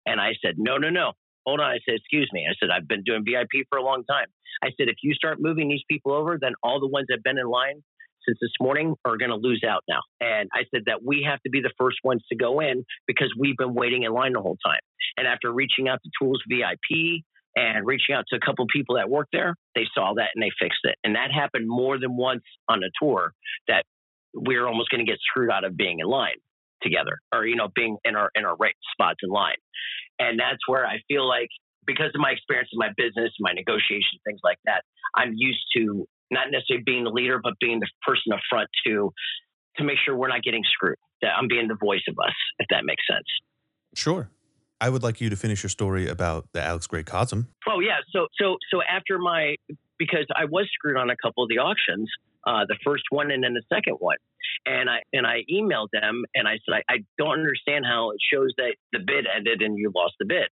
And I said, "No, no, no, hold on." I said, "Excuse me." I said, "I've been doing VIP for a long time." I said, "If you start moving these people over, then all the ones that've been in line since this morning are going to lose out now." And I said that we have to be the first ones to go in because we've been waiting in line the whole time. And after reaching out to Tools VIP and reaching out to a couple of people that work there, they saw that and they fixed it. And that happened more than once on a tour that we're almost going to get screwed out of being in line. together or you know being in our in our right spots in line and that's where i feel like because of my experience in my business my negotiation things like that i'm used to not necessarily being the leader but being the person up front to to make sure we're not getting screwed that i'm being the voice of us if that makes sense Sure. I would like you to finish your story about the Alex Grey Cosm. Oh yeah. So so so after my because I was screwed on a couple of the auctions, uh, the first one and then the second one, and I and I emailed them and I said I, I don't understand how it shows that the bid ended and you lost the bid.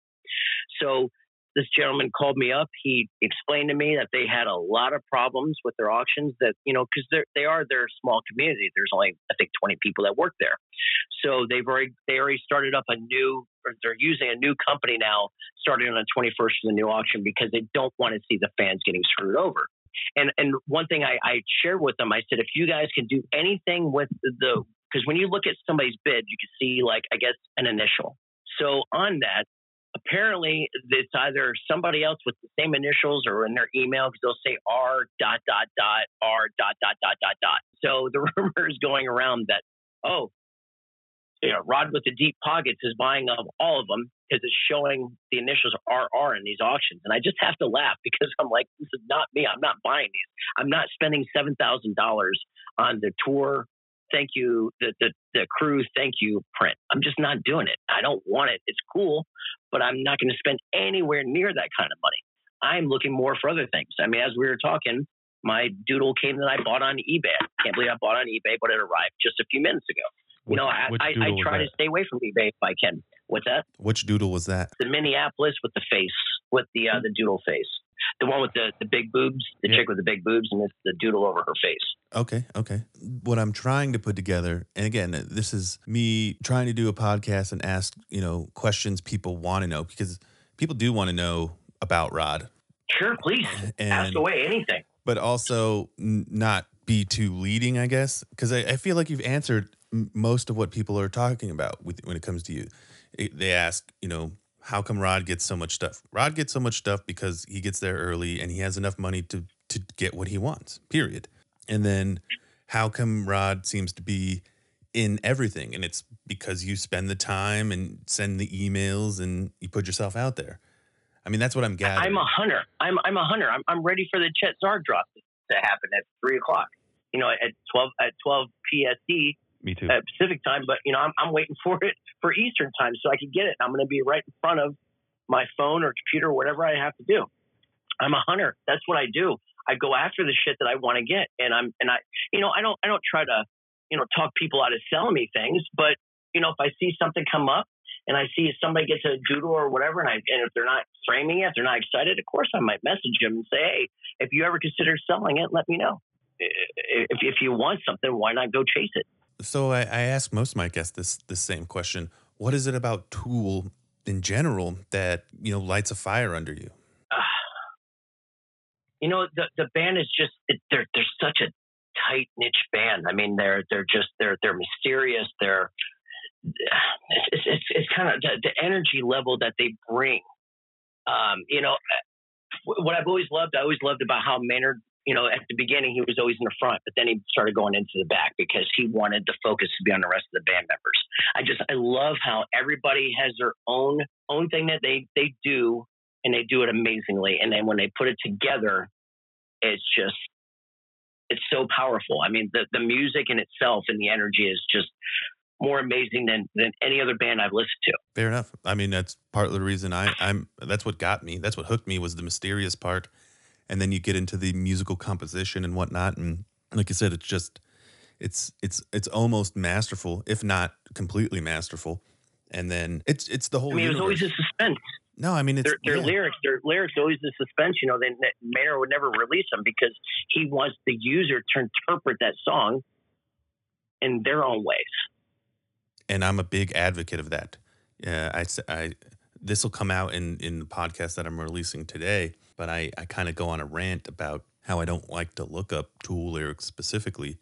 So this gentleman called me up. He explained to me that they had a lot of problems with their auctions. That you know, because they are their small community. There's only I think 20 people that work there, so they've already they already started up a new. Or they're using a new company now, starting on the 21st for the new auction because they don't want to see the fans getting screwed over. And and one thing I, I shared with them, I said, if you guys can do anything with the because when you look at somebody's bid, you can see like I guess an initial. So on that, apparently it's either somebody else with the same initials or in their email because they'll say R dot dot dot R dot dot dot dot dot. So [LAUGHS] the rumor is going around that oh, you know, Rod with the deep pockets is buying of all of them because it's showing the initials RR in these auctions, and I just have to laugh because I'm like, this is not me. I'm not buying these. I'm not spending seven thousand dollars on the tour thank you, the, the, the crew, thank you print. I'm just not doing it. I don't want it. It's cool, but I'm not going to spend anywhere near that kind of money. I'm looking more for other things. I mean, as we were talking, my doodle came that I bought on eBay. I can't believe I bought on eBay, but it arrived just a few minutes ago. Which, you know, I, I, I try to stay away from eBay if I can. What's that? Which doodle was that? The Minneapolis with the face, with the uh, the doodle face the one with the, the big boobs, the yeah. chick with the big boobs, and the doodle over her face. Okay, okay. What I'm trying to put together, and again, uh, this is me trying to do a podcast and ask, you know, questions people want to know because people do want to know about Rod. Sure, please and, ask away anything. But also n- not be too leading, I guess, because I, I, feel like you've answered m- most of what people are talking about with, when it comes to you. It, they ask, you know, how come Rod gets so much stuff? Rod gets so much stuff because he gets there early and he has enough money to to get what he wants. Period. And then how come Rod seems to be in everything? And it's because you spend the time and send the emails and you put yourself out there. I mean, that's what I'm gathering. I'm a hunter. I'm I'm a hunter. I'm I'm ready for the Chet Zar drop to happen at three o'clock. You know, at twelve at twelve PST me too. At Pacific time, but you know, I'm, I'm waiting [LAUGHS] for it for Eastern time so I can get it. I'm going to be right in front of my phone or computer, or whatever I have to do. I'm a hunter. That's what I do. I go after the shit that I want to get, and I'm and I, you know, I don't I don't try to, you know, talk people out of selling me things, but you know, if I see something come up and I see somebody gets a doodle or whatever, and I and if they're not framing it, they're not excited, of course I might message them and say, hey, if you ever consider selling it, let me know. If if you want something, why not go chase it? So I, I ask most of my guests this the same question. What is it about Tool in general that you know lights a fire under you? You know, the the band is just they're they're such a tight niche band. I mean, they're they're just they're they're mysterious. They're it's it's, it's kind of the, the, energy level that they bring. Um, you know, what I've always loved, I always loved about how Maynard you know, at the beginning he was always in the front, but then he started going into the back because he wanted the focus to be on the rest of the band members. I just I love how everybody has their own own thing that they they do and they do it amazingly. And then when they put it together, it's just it's so powerful. I mean, the the music in itself and the energy is just more amazing than than any other band I've listened to. Fair enough. I mean, that's part of the reason I I'm that's what got me. That's what hooked me was the mysterious part and then you get into the musical composition and whatnot and like you said it's just it's it's it's almost masterful if not completely masterful and then it's it's the whole I mean, it was always a suspense no I mean it's their, their yeah. lyrics their lyrics always a suspense you know they Maynard would never release them because he wants the user to interpret that song in their own ways and I'm a big advocate of that yeah I I this will come out in in the podcast that I'm releasing today but I, I kind of go on a rant about how I don't like to look up Tool lyrics specifically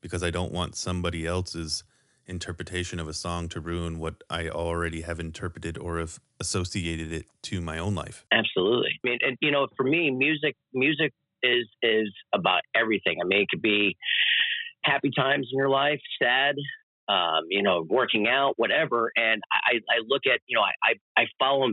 because I don't want somebody else's interpretation of a song to ruin what I already have interpreted or have associated it to my own life. Absolutely. I mean, and you know, for me, music music is is about everything. I mean, it could be happy times in your life, sad, um, you know, working out, whatever. And I, I look at, you know, I, I, I follow,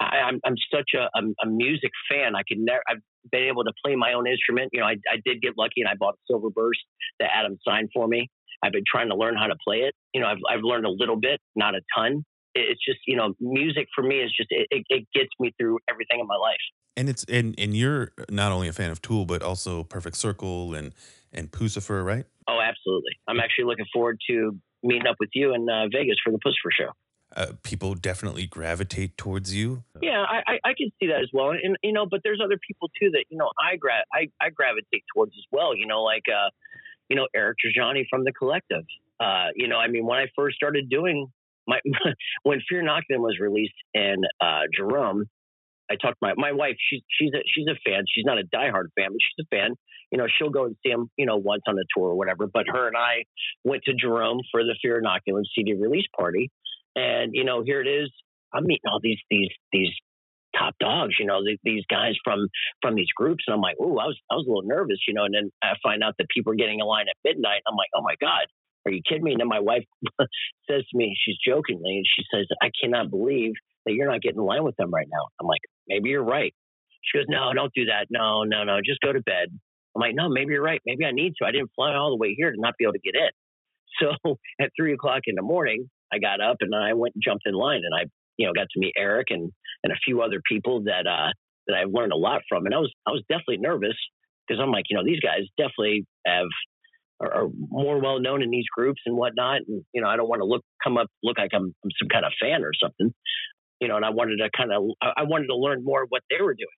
I, I'm, I'm such a, a, a music fan. I can never, I've been able to play my own instrument. You know, I, I did get lucky and I bought a silver burst that Adam signed for me. I've been trying to learn how to play it. You know, I've, I've learned a little bit, not a ton. It's just, you know, music for me is just, it, it, it gets me through everything in my life. And it's, and, and you're not only a fan of Tool, but also Perfect Circle and, and Puscifer, right? Oh, absolutely. I'm actually looking forward to meeting up with you in uh, Vegas for the Puscifer show. Uh, people definitely gravitate towards you. Yeah, I, I, I, can see that as well, and you know, but there's other people too that you know I gra- I, I gravitate towards as well. You know, like uh, you know Eric Trajani from the Collective. Uh, you know, I mean, when I first started doing my [LAUGHS] when Fear Inoculum was released in uh, Jerome, I talked my my wife. She's she's a she's a fan. She's not a diehard fan, but she's a fan you know, she'll go and see him, you know, once on a tour or whatever. But her and I went to Jerome for the Fear Inoculum CD release party. And, you know, here it is. I'm meeting all these, these, these top dogs, you know, these guys from, from these groups. And I'm like, oh, I was, I was a little nervous, you know, and then I find out that people are getting a line at midnight. I'm like, oh my God, are you kidding me? And then my wife [LAUGHS] says to me, she's jokingly, and she says, I cannot believe that you're not getting in line with them right now. I'm like, maybe you're right. She goes, no, don't do that. No, no, no, just go to bed. I'm like, no, maybe you're right. Maybe I need to. I didn't fly all the way here to not be able to get in. [LAUGHS] So at three o'clock in the morning, I got up and I went and jumped in line and I, you know, got to meet Eric and, and a few other people that, uh, that I've learned a lot from. And I was, I was definitely nervous because I'm like, you know, these guys definitely have, are, are more well known in these groups and whatnot. And, you know, I don't want to look, come up, look like I'm, I'm some kind of fan or something, you know, and I wanted to kind of, I wanted to learn more what they were doing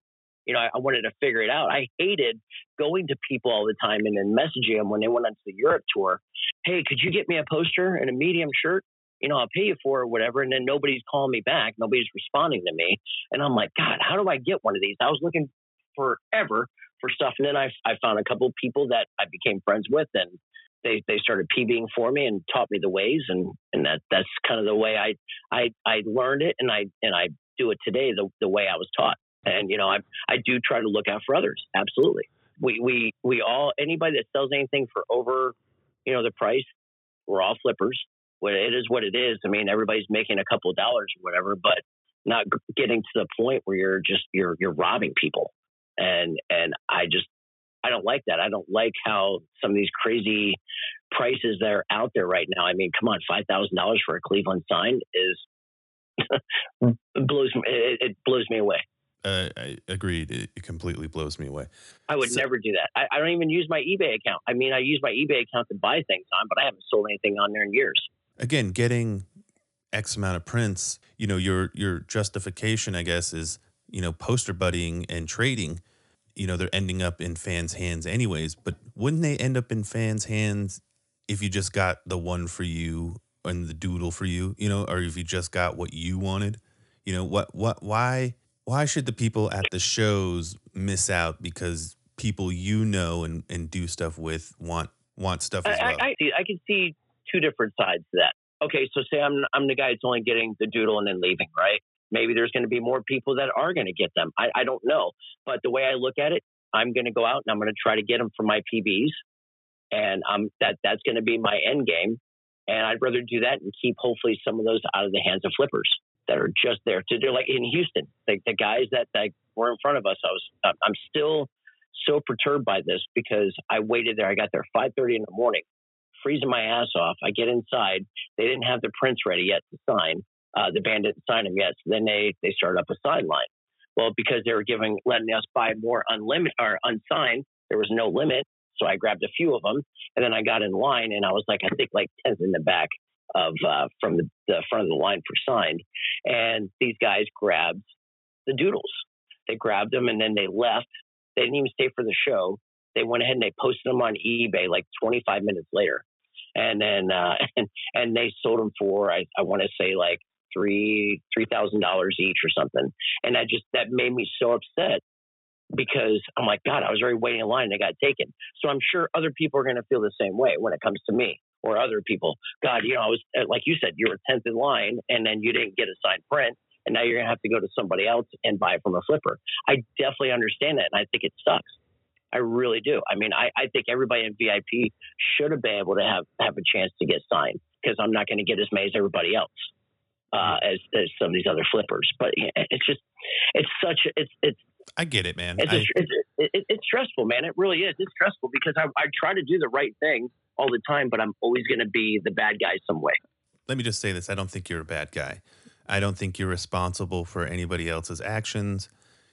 you know, I, I, wanted to figure it out. I hated going to people all the time and then messaging them when they went on to the Europe tour. Hey, could you get me a poster and a medium shirt? You know, I'll pay you for it or whatever. And then nobody's calling me back. Nobody's responding to me. And I'm like, God, how do I get one of these? I was looking forever for stuff. And then I, I found a couple of people that I became friends with and they, they started PBing for me and taught me the ways. And, and that, that's kind of the way I, I, I learned it. And I, and I do it today the, the way I was taught. And you know, I I do try to look out for others. Absolutely. We we we all anybody that sells anything for over, you know, the price, we're all flippers. It is what it is. I mean, everybody's making a couple of dollars or whatever, but not getting to the point where you're just you're you're robbing people. And and I just I don't like that. I don't like how some of these crazy prices that are out there right now. I mean, come on, five thousand dollars for a Cleveland sign is it [LAUGHS] blows it, it blows me away. Uh, I agreed. It, completely blows me away. I would so, never do that. I, I, don't even use my eBay account. I mean, I use my eBay account to buy things on, but I haven't sold anything on there in years. Again, getting X amount of prints, you know, your your justification, I guess, is you know poster buddying and trading. You know, they're ending up in fans' hands anyways. But wouldn't they end up in fans' hands if you just got the one for you and the doodle for you? You know, or if you just got what you wanted? You know, what what why? why should the people at the shows miss out because people you know and, and do stuff with want want stuff as well? I, I, I can see two different sides to that. Okay, so say I'm I'm the guy that's only getting the doodle and then leaving, right? Maybe there's going to be more people that are going to get them. I, I don't know, but the way I look at it, I'm going to go out and I'm going to try to get them for my PBs, and um that that's going to be my end game. And I'd rather do that and keep hopefully some of those out of the hands of flippers that are just there to do like in Houston, the, the guys that, that were in front of us. I was, I'm still so perturbed by this because I waited there. I got there 5:30 in the morning, freezing my ass off. I get inside. They didn't have the prints ready yet to sign. Uh, the band didn't sign them yet. So then they they started up a sideline. Well, because they were giving letting us buy more unlimited or unsigned, there was no limit. So I grabbed a few of them, and then I got in line, and I was like, I think like tenth in the back of uh, from the, the front of the line for signed, and these guys grabbed the doodles. They grabbed them and then they left. They didn't even stay for the show. They went ahead and they posted them on eBay like 25 minutes later, and then uh, [LAUGHS] and and they sold them for I, I want to say like three three thousand dollars each or something. And that just that made me so upset because I'm like, God, I was already waiting in line. and They got taken. So I'm sure other people are going to feel the same way when it comes to me or other people. God, you know, I was uh, like you said, you were tenth in line, and then you didn't get a signed print, and now you're gonna have to go to somebody else and buy it from a flipper. I definitely understand that, and I think it sucks. I really do. I mean, I, I think everybody in VIP should have been able to have have a chance to get signed because I'm not going to get as many as everybody else uh, as, as some of these other flippers. But it's just it's such it's it's. I get it, man. It's, I, it's, it, it's stressful, man. It really is. It's stressful because I, I try to do the right thing all the time, but I'm always going to be the bad guy some way. Let me just say this: I don't think you're a bad guy. I don't think you're responsible for anybody else's actions.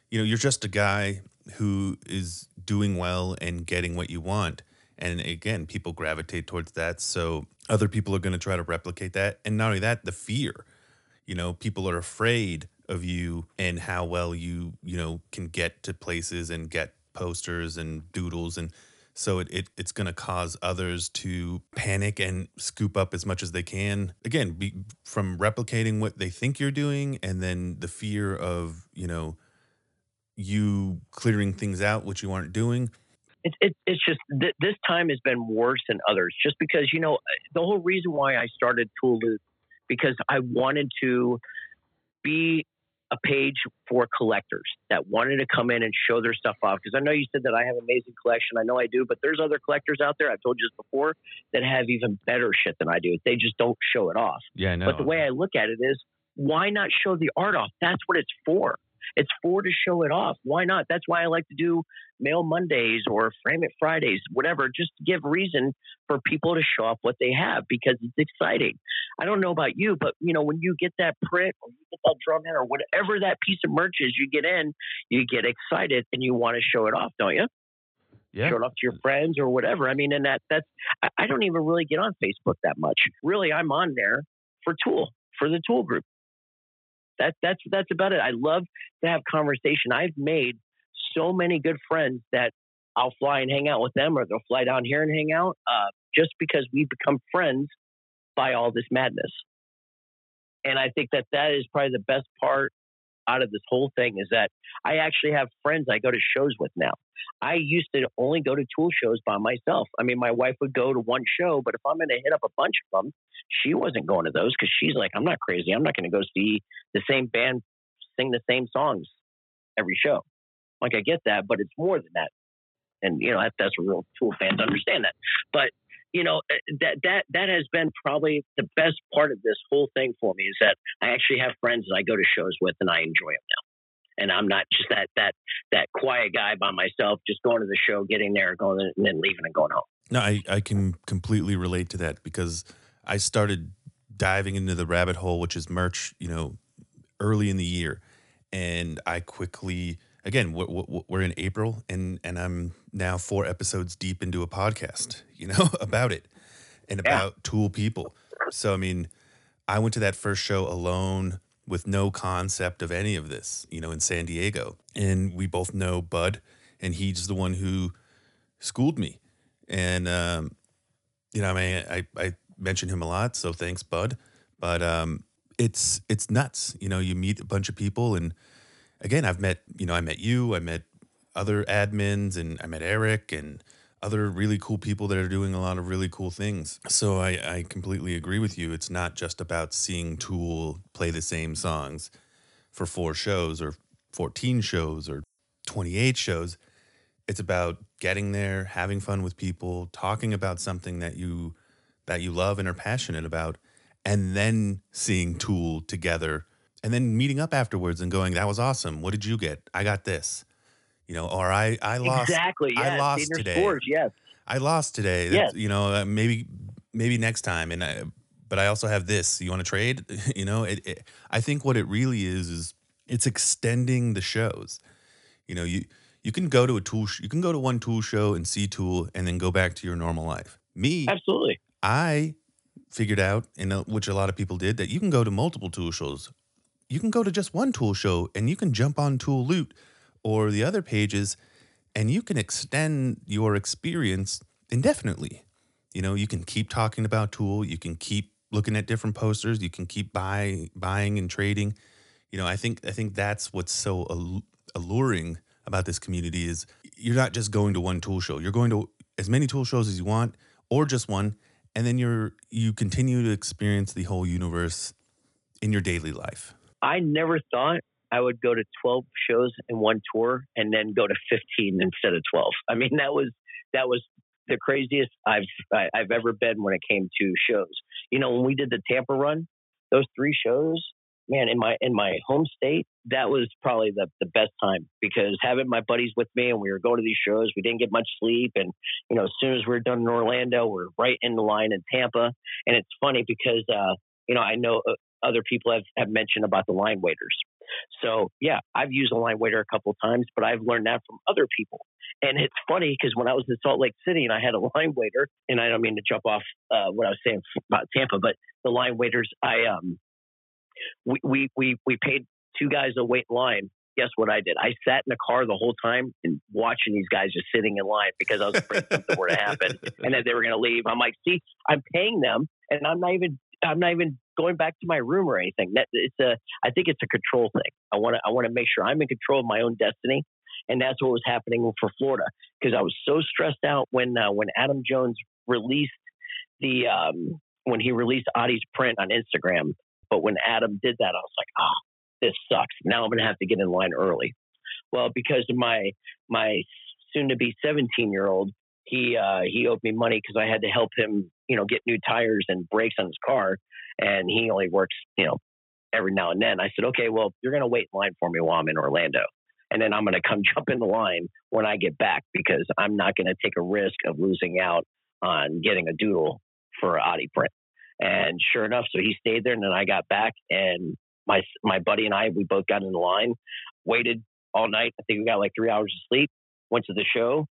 You know, you're just a guy who is doing well and getting what you want. And again, people gravitate towards that. So other people are going to try to replicate that. And not only that, the fear. You know, people are afraid of you and how well you, you know, can get to places and get posters and doodles. And so it, it it's going to cause others to panic and scoop up as much as they can. Again, be, from replicating what they think you're doing and then the fear of, you know, you clearing things out which you aren't doing? It's it, it's just th- this time has been worse than others just because you know the whole reason why i started tool loot because i wanted to be a page for collectors that wanted to come in and show their stuff off because i know you said that i have an amazing collection i know i do but there's other collectors out there i've told you this before that have even better shit than i do they just don't show it off. Yeah I know. but the way i look at it is why not show the art off? That's what it's for it's for to show it off. Why not? That's why I like to do Mail Mondays or Frame It Fridays, whatever, just to give reason for people to show off what they have because it's exciting. I don't know about you, but you know, when you get that print or you get that drum in or whatever that piece of merch is you get in, you get excited and you want to show it off, don't you? yeah. show it off to your friends or whatever. I mean, and that that's I, I don't even really get on Facebook that much. Really, I'm on there for Tool for the Tool group. That that's that's about it. I love to have conversation. I've made so many good friends that I'll fly and hang out with them, or they'll fly down here and hang out, uh, just because we become friends by all this madness. And I think that that is probably the best part out of this whole thing is that I actually have friends I go to shows with now. I used to only go to tool shows by myself. I mean, my wife would go to one show, but if I'm going to hit up a bunch of them, she wasn't going to those because she's like, I'm not crazy. I'm not going to go see the same band sing the same songs every show. Like, I get that, but it's more than that. And, you know, that, that's a real tool fans understand that. But, you know, eh, that, that, that has been probably the best part of this whole thing for me is that I actually have friends that I go to shows with and I enjoy them now and I'm not just that that that quiet guy by myself, just going to the show, getting there, going and then leaving and going home. No, I, I can completely relate to that because I started diving into the rabbit hole, which is merch, you know, early in the year, and I quickly again we're in April, and and I'm now four episodes deep into a podcast, [LAUGHS] you know, about it and about yeah. Tool people. So I mean, I went to that first show alone with no concept of any of this, you know, in San Diego. And we both know Bud, and he's the one who schooled me. And, um, you know, I mean, I, I mention him a lot, so thanks, Bud. But um, it's it's nuts. You know, you meet a bunch of people, and again, I've met, you know, I met you, I met other admins, and I met Eric, and other really cool people that are doing a lot of really cool things. So I, I completely agree with you. It's not just about seeing Tool play the same songs for four shows or 14 shows or 28 shows. It's about getting there, having fun with people, talking about something that you that you love and are passionate about, and then seeing Tool together and then meeting up afterwards and going, that was awesome. What did you get? I got this you know, or I I lost exactly. Yes. I lost today. Scores, yes, I lost today. Yes. you know, uh, maybe maybe next time. And I, but I also have this. You want to trade? [LAUGHS] you know, it, it, I think what it really is is it's extending the shows. You know, you you can go to a tool. Sh- you can go to one tool show and see tool, and then go back to your normal life. Me, absolutely. I figured out, and which a lot of people did, that you can go to multiple tool shows. You can go to just one tool show, and you can jump on Tool Loot or the other pages, and you can extend your experience indefinitely. You know, you can keep talking about Tool, you can keep looking at different posters, you can keep buy, buying and trading. You know, I think I think that's what's so alluring about this community is you're not just going to one tool show. You're going to as many tool shows as you want or just one and then you're you continue to experience the whole universe in your daily life. I never thought I would go to 12 shows in one tour and then go to 15 instead of 12. I mean, that was that was the craziest I've I, I've ever been when it came to shows. You know, when we did the Tampa run, those three shows, man, in my in my home state, that was probably the the best time because having my buddies with me and we were going to these shows, we didn't get much sleep, and you know, as soon as we are done in Orlando, we're right in the line in Tampa, and it's funny because uh, you know I know uh, other people have have mentioned about the line waiters. So yeah, I've used a line waiter a couple times, but I've learned that from other people. And it's funny because when I was in Salt Lake City and I had a [LAUGHS] line waiter, and I don't mean to jump off uh, what I was saying about Tampa, but the line waiters, I um, we we we, we paid two guys to wait in line. Guess what I did? I sat in the car the whole time and watching these guys just sitting in line because I was afraid something were to happen and that they were going to leave. I'm like, see, I'm paying them and I'm not even I'm not even going back to my room or anything. That it's a I think it's a control thing. I want to I want to make sure I'm in control of my own destiny, and that's what was happening for Florida because I was so stressed out when uh, when Adam Jones released the um, when he released Adi's print on Instagram. But when Adam did that, I was like, oh, this sucks. Now I'm to have to get in line early. Well, because of my my soon to be 17 year old, he uh, he owed me money because I had to help him, you know, get new tires and brakes on his car, and he only works, you know, every now and then. I said, okay, well, you're going to wait in line for me while I'm in Orlando, and then I'm going to come [LAUGHS] jump in the line when I get back because I'm not going to take a risk of losing out on getting a doodle for an Adi print. And sure enough, so he stayed there, and then I got back, and my my buddy and I, we both got in the line, waited all night. I think we got like three hours of sleep. Went to the show,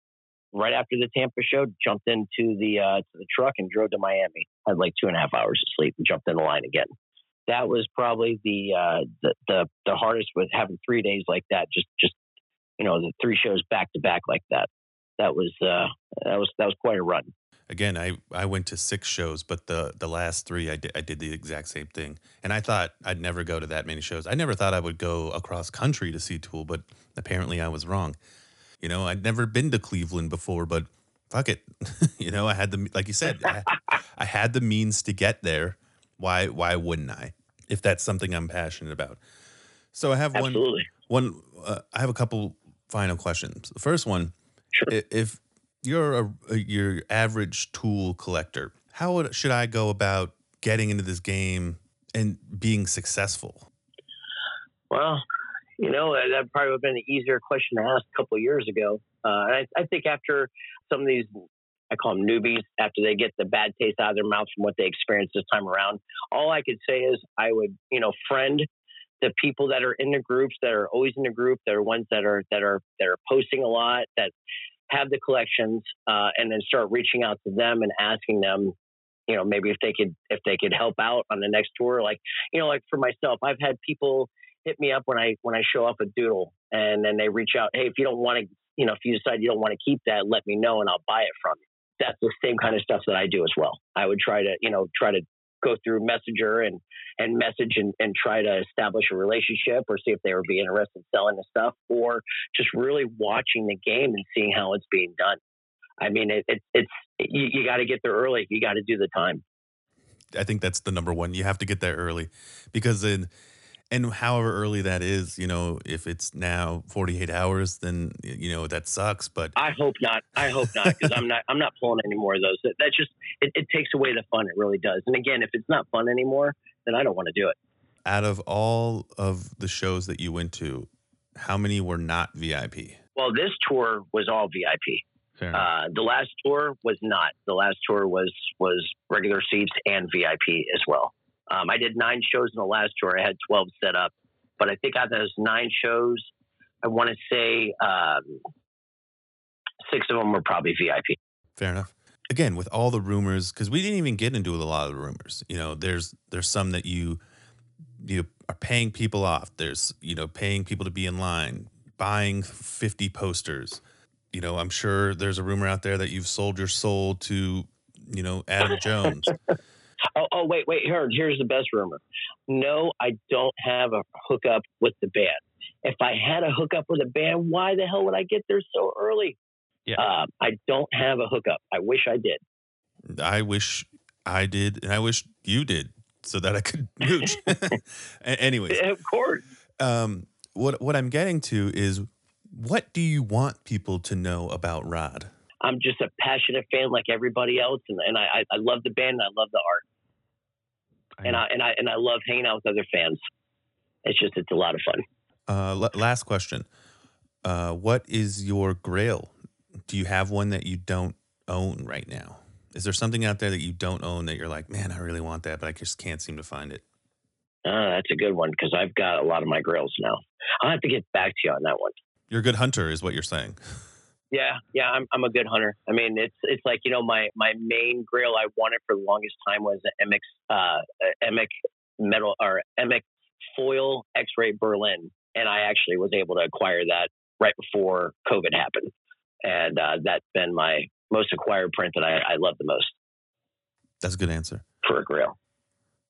right after the Tampa show, jumped into the uh, to the truck and drove to Miami. Had like two and a half hours of sleep and jumped in the line again. That was probably the uh, the, the the hardest with having three days like that. Just just you know the three shows back to back like that. That was uh, that was that was quite a run. Again, I, I went to six shows, but the the last three I did I did the exact same thing. And I thought I'd never go to that many shows. I never thought I would go across country to see Tool, but apparently I was wrong. You know, I'd never been to Cleveland before, but fuck it. [LAUGHS] you know, I had the like you said, I, I, had the means to get there. Why why wouldn't I? If that's something I'm passionate about. So I have Absolutely. one one uh, I have a couple final questions. The first one, sure. if you're a, a your average tool collector, how would, should I go about getting into this game and being successful? Well, you know, that probably would have been an easier question to ask a couple of years ago. Uh, and I, I think after some of these, I call them newbies, after they get the bad taste out of their mouth from what they experienced this time around, all I could say is I would, you know, friend the people that are in the groups that are always in the group, that are ones that are that are that are posting a lot, that have the collections, uh, and then start reaching out to them and asking them, you know, maybe if they could if they could help out on the next tour. Like, you know, like for myself, I've had people hit me up when I when I show up a doodle, and then they reach out. Hey, if you don't want to, you know, if you decide you don't want to keep that, let me know and I'll buy it from you. That's the same kind of stuff that I do as well. I would try to, you know, try to go through Messenger and and message and, and try to establish a relationship or see if they would be interested in selling the stuff or just really watching the game and seeing how it's being done. I mean, it, it it's you, you got to get there early. You got to do the time. I think that's the number one. You have to get there early because in and however early that is, you know, if it's now 48 hours, then you know that sucks. But I hope not. I hope not because I'm not. I'm not pulling any more of those. That, that just it, it takes away the fun. It really does. And again, if it's not fun anymore, then I don't want to do it. Out of all of the shows that you went to, how many were not VIP? Well, this tour was all VIP. Uh, the last tour was not. The last tour was was regular seats and VIP as well. Um, I did nine shows in the last tour. I had 12 set up, but I think out of those nine shows, I want to say um, six of them were probably VIP. Fair enough. Again, with all the rumors, because we didn't even get into a lot of the rumors. You know, there's there's some that you you are paying people off. There's you know paying people to be in line, buying 50 posters. You know, I'm sure there's a rumor out there that you've sold your soul to you know Adam Jones. [LAUGHS] Oh, oh wait, wait. Here, here's the best rumor. No, I don't have a hookup with the band. If I had a hookup with a band, why the hell would I get there so early? Yeah. Uh, I don't have a hookup. I wish I did. I wish I did, and I wish you did, so that I could [LAUGHS] mooch. [LAUGHS] Anyways, yeah, of course. Um, what what I'm getting to is, what do you want people to know about Rod? I'm just a passionate fan like everybody else, and, and I, I love the band and I love the art, and I and I and I love hanging out with other fans. It's just it's a lot of fun. Uh, l- last question: uh, What is your Grail? Do you have one that you don't own right now? Is there something out there that you don't own that you're like, man, I really want that, but I just can't seem to find it? Uh, that's a good one because I've got a lot of my grails now. I'll have to get back to you on that one. You're a good hunter, is what you're saying. [LAUGHS] Yeah, yeah, I'm I'm a good hunter. I mean, it's it's like you know my my main grail I wanted for the longest time was the MX uh MX metal or MX foil X-ray Berlin, and I actually was able to acquire that right before COVID happened, and uh, that's been my most acquired print that I, I love the most. That's a good answer for a grail.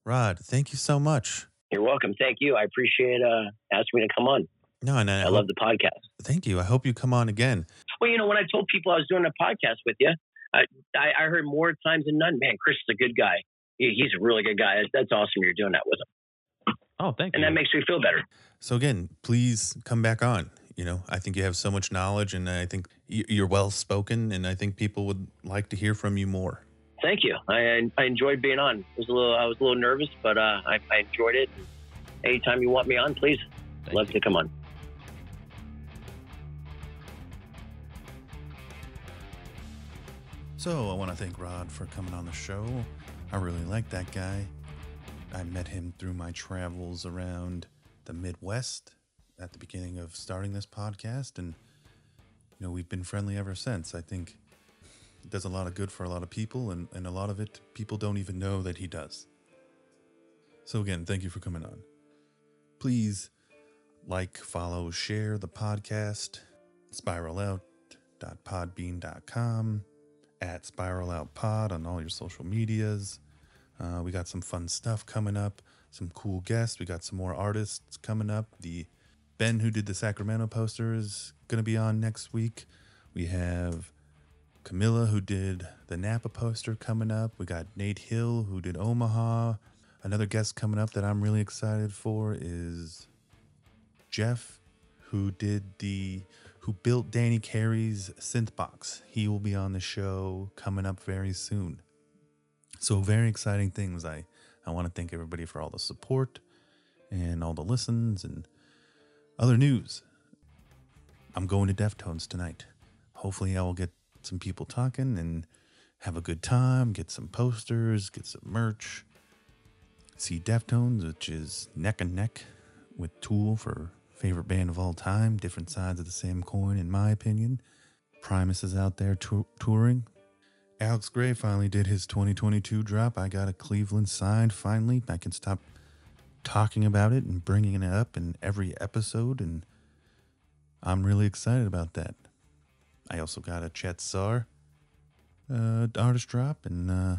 Rod, thank you so much. You're welcome. Thank you. I appreciate uh, asking me to come on. No, and I, I love the podcast. Thank you. I hope you come on again. Well, you know, when I told people I was doing a podcast with you, I, I, I heard more times than none. Man, Chris is a good guy. He, he's a really good guy. That's awesome. You're doing that with him. Oh, thank and you. And that makes me feel better. So again, please come back on. You know, I think you have so much knowledge, and I think you're well spoken, and I think people would like to hear from you more. Thank you. I, I enjoyed being on. It was a little, I was a little nervous, but uh, I, I enjoyed it. Anytime you want me on, please, Thank love you. to come on. So I want to thank Rod for coming on the show. I really like that guy. I met him through my travels around the Midwest at the beginning of starting this podcast, and you know we've been friendly ever since. I think it does a lot of good for a lot of people, and, and a lot of it people don't even know that he does. So again, thank you for coming on. Please like, follow, share the podcast, spiralout.podbean.com, at Spiral Out Pod on all your social medias. Uh, we got some fun stuff coming up, some cool guests. We got some more artists coming up. The Ben, who did the Sacramento poster, is going to be on next week. We have Camilla, who did the Napa poster, coming up. We got Nate Hill, who did Omaha. Another guest coming up that I'm really excited for is Jeff, who did the who built Danny Carey's synth box. He will be on the show coming up very soon. So very exciting things. I I want to thank everybody for all the support and all the listens and other news. I'm going to Deftones tonight. Hopefully, I will get some people talking and have a good time, get some posters, get some merch. See Deftones, which is neck and neck with Tool for favorite band of all time, different sides of the same coin, in my opinion. Primus is out there t- touring. Alex Grey finally did his 2022 drop. I got a Cleveland signed finally. I can stop talking about it and bringing it up in every episode, and I'm really excited about that. I also got a Chet Zar uh, artist drop, and uh,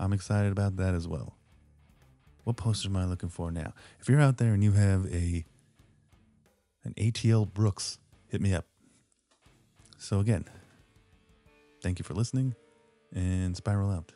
I'm excited about that as well. What posters am I looking for now? If you're out there and you have a an ATL Brooks, hit me up. So again, thank you for listening, and spiral out.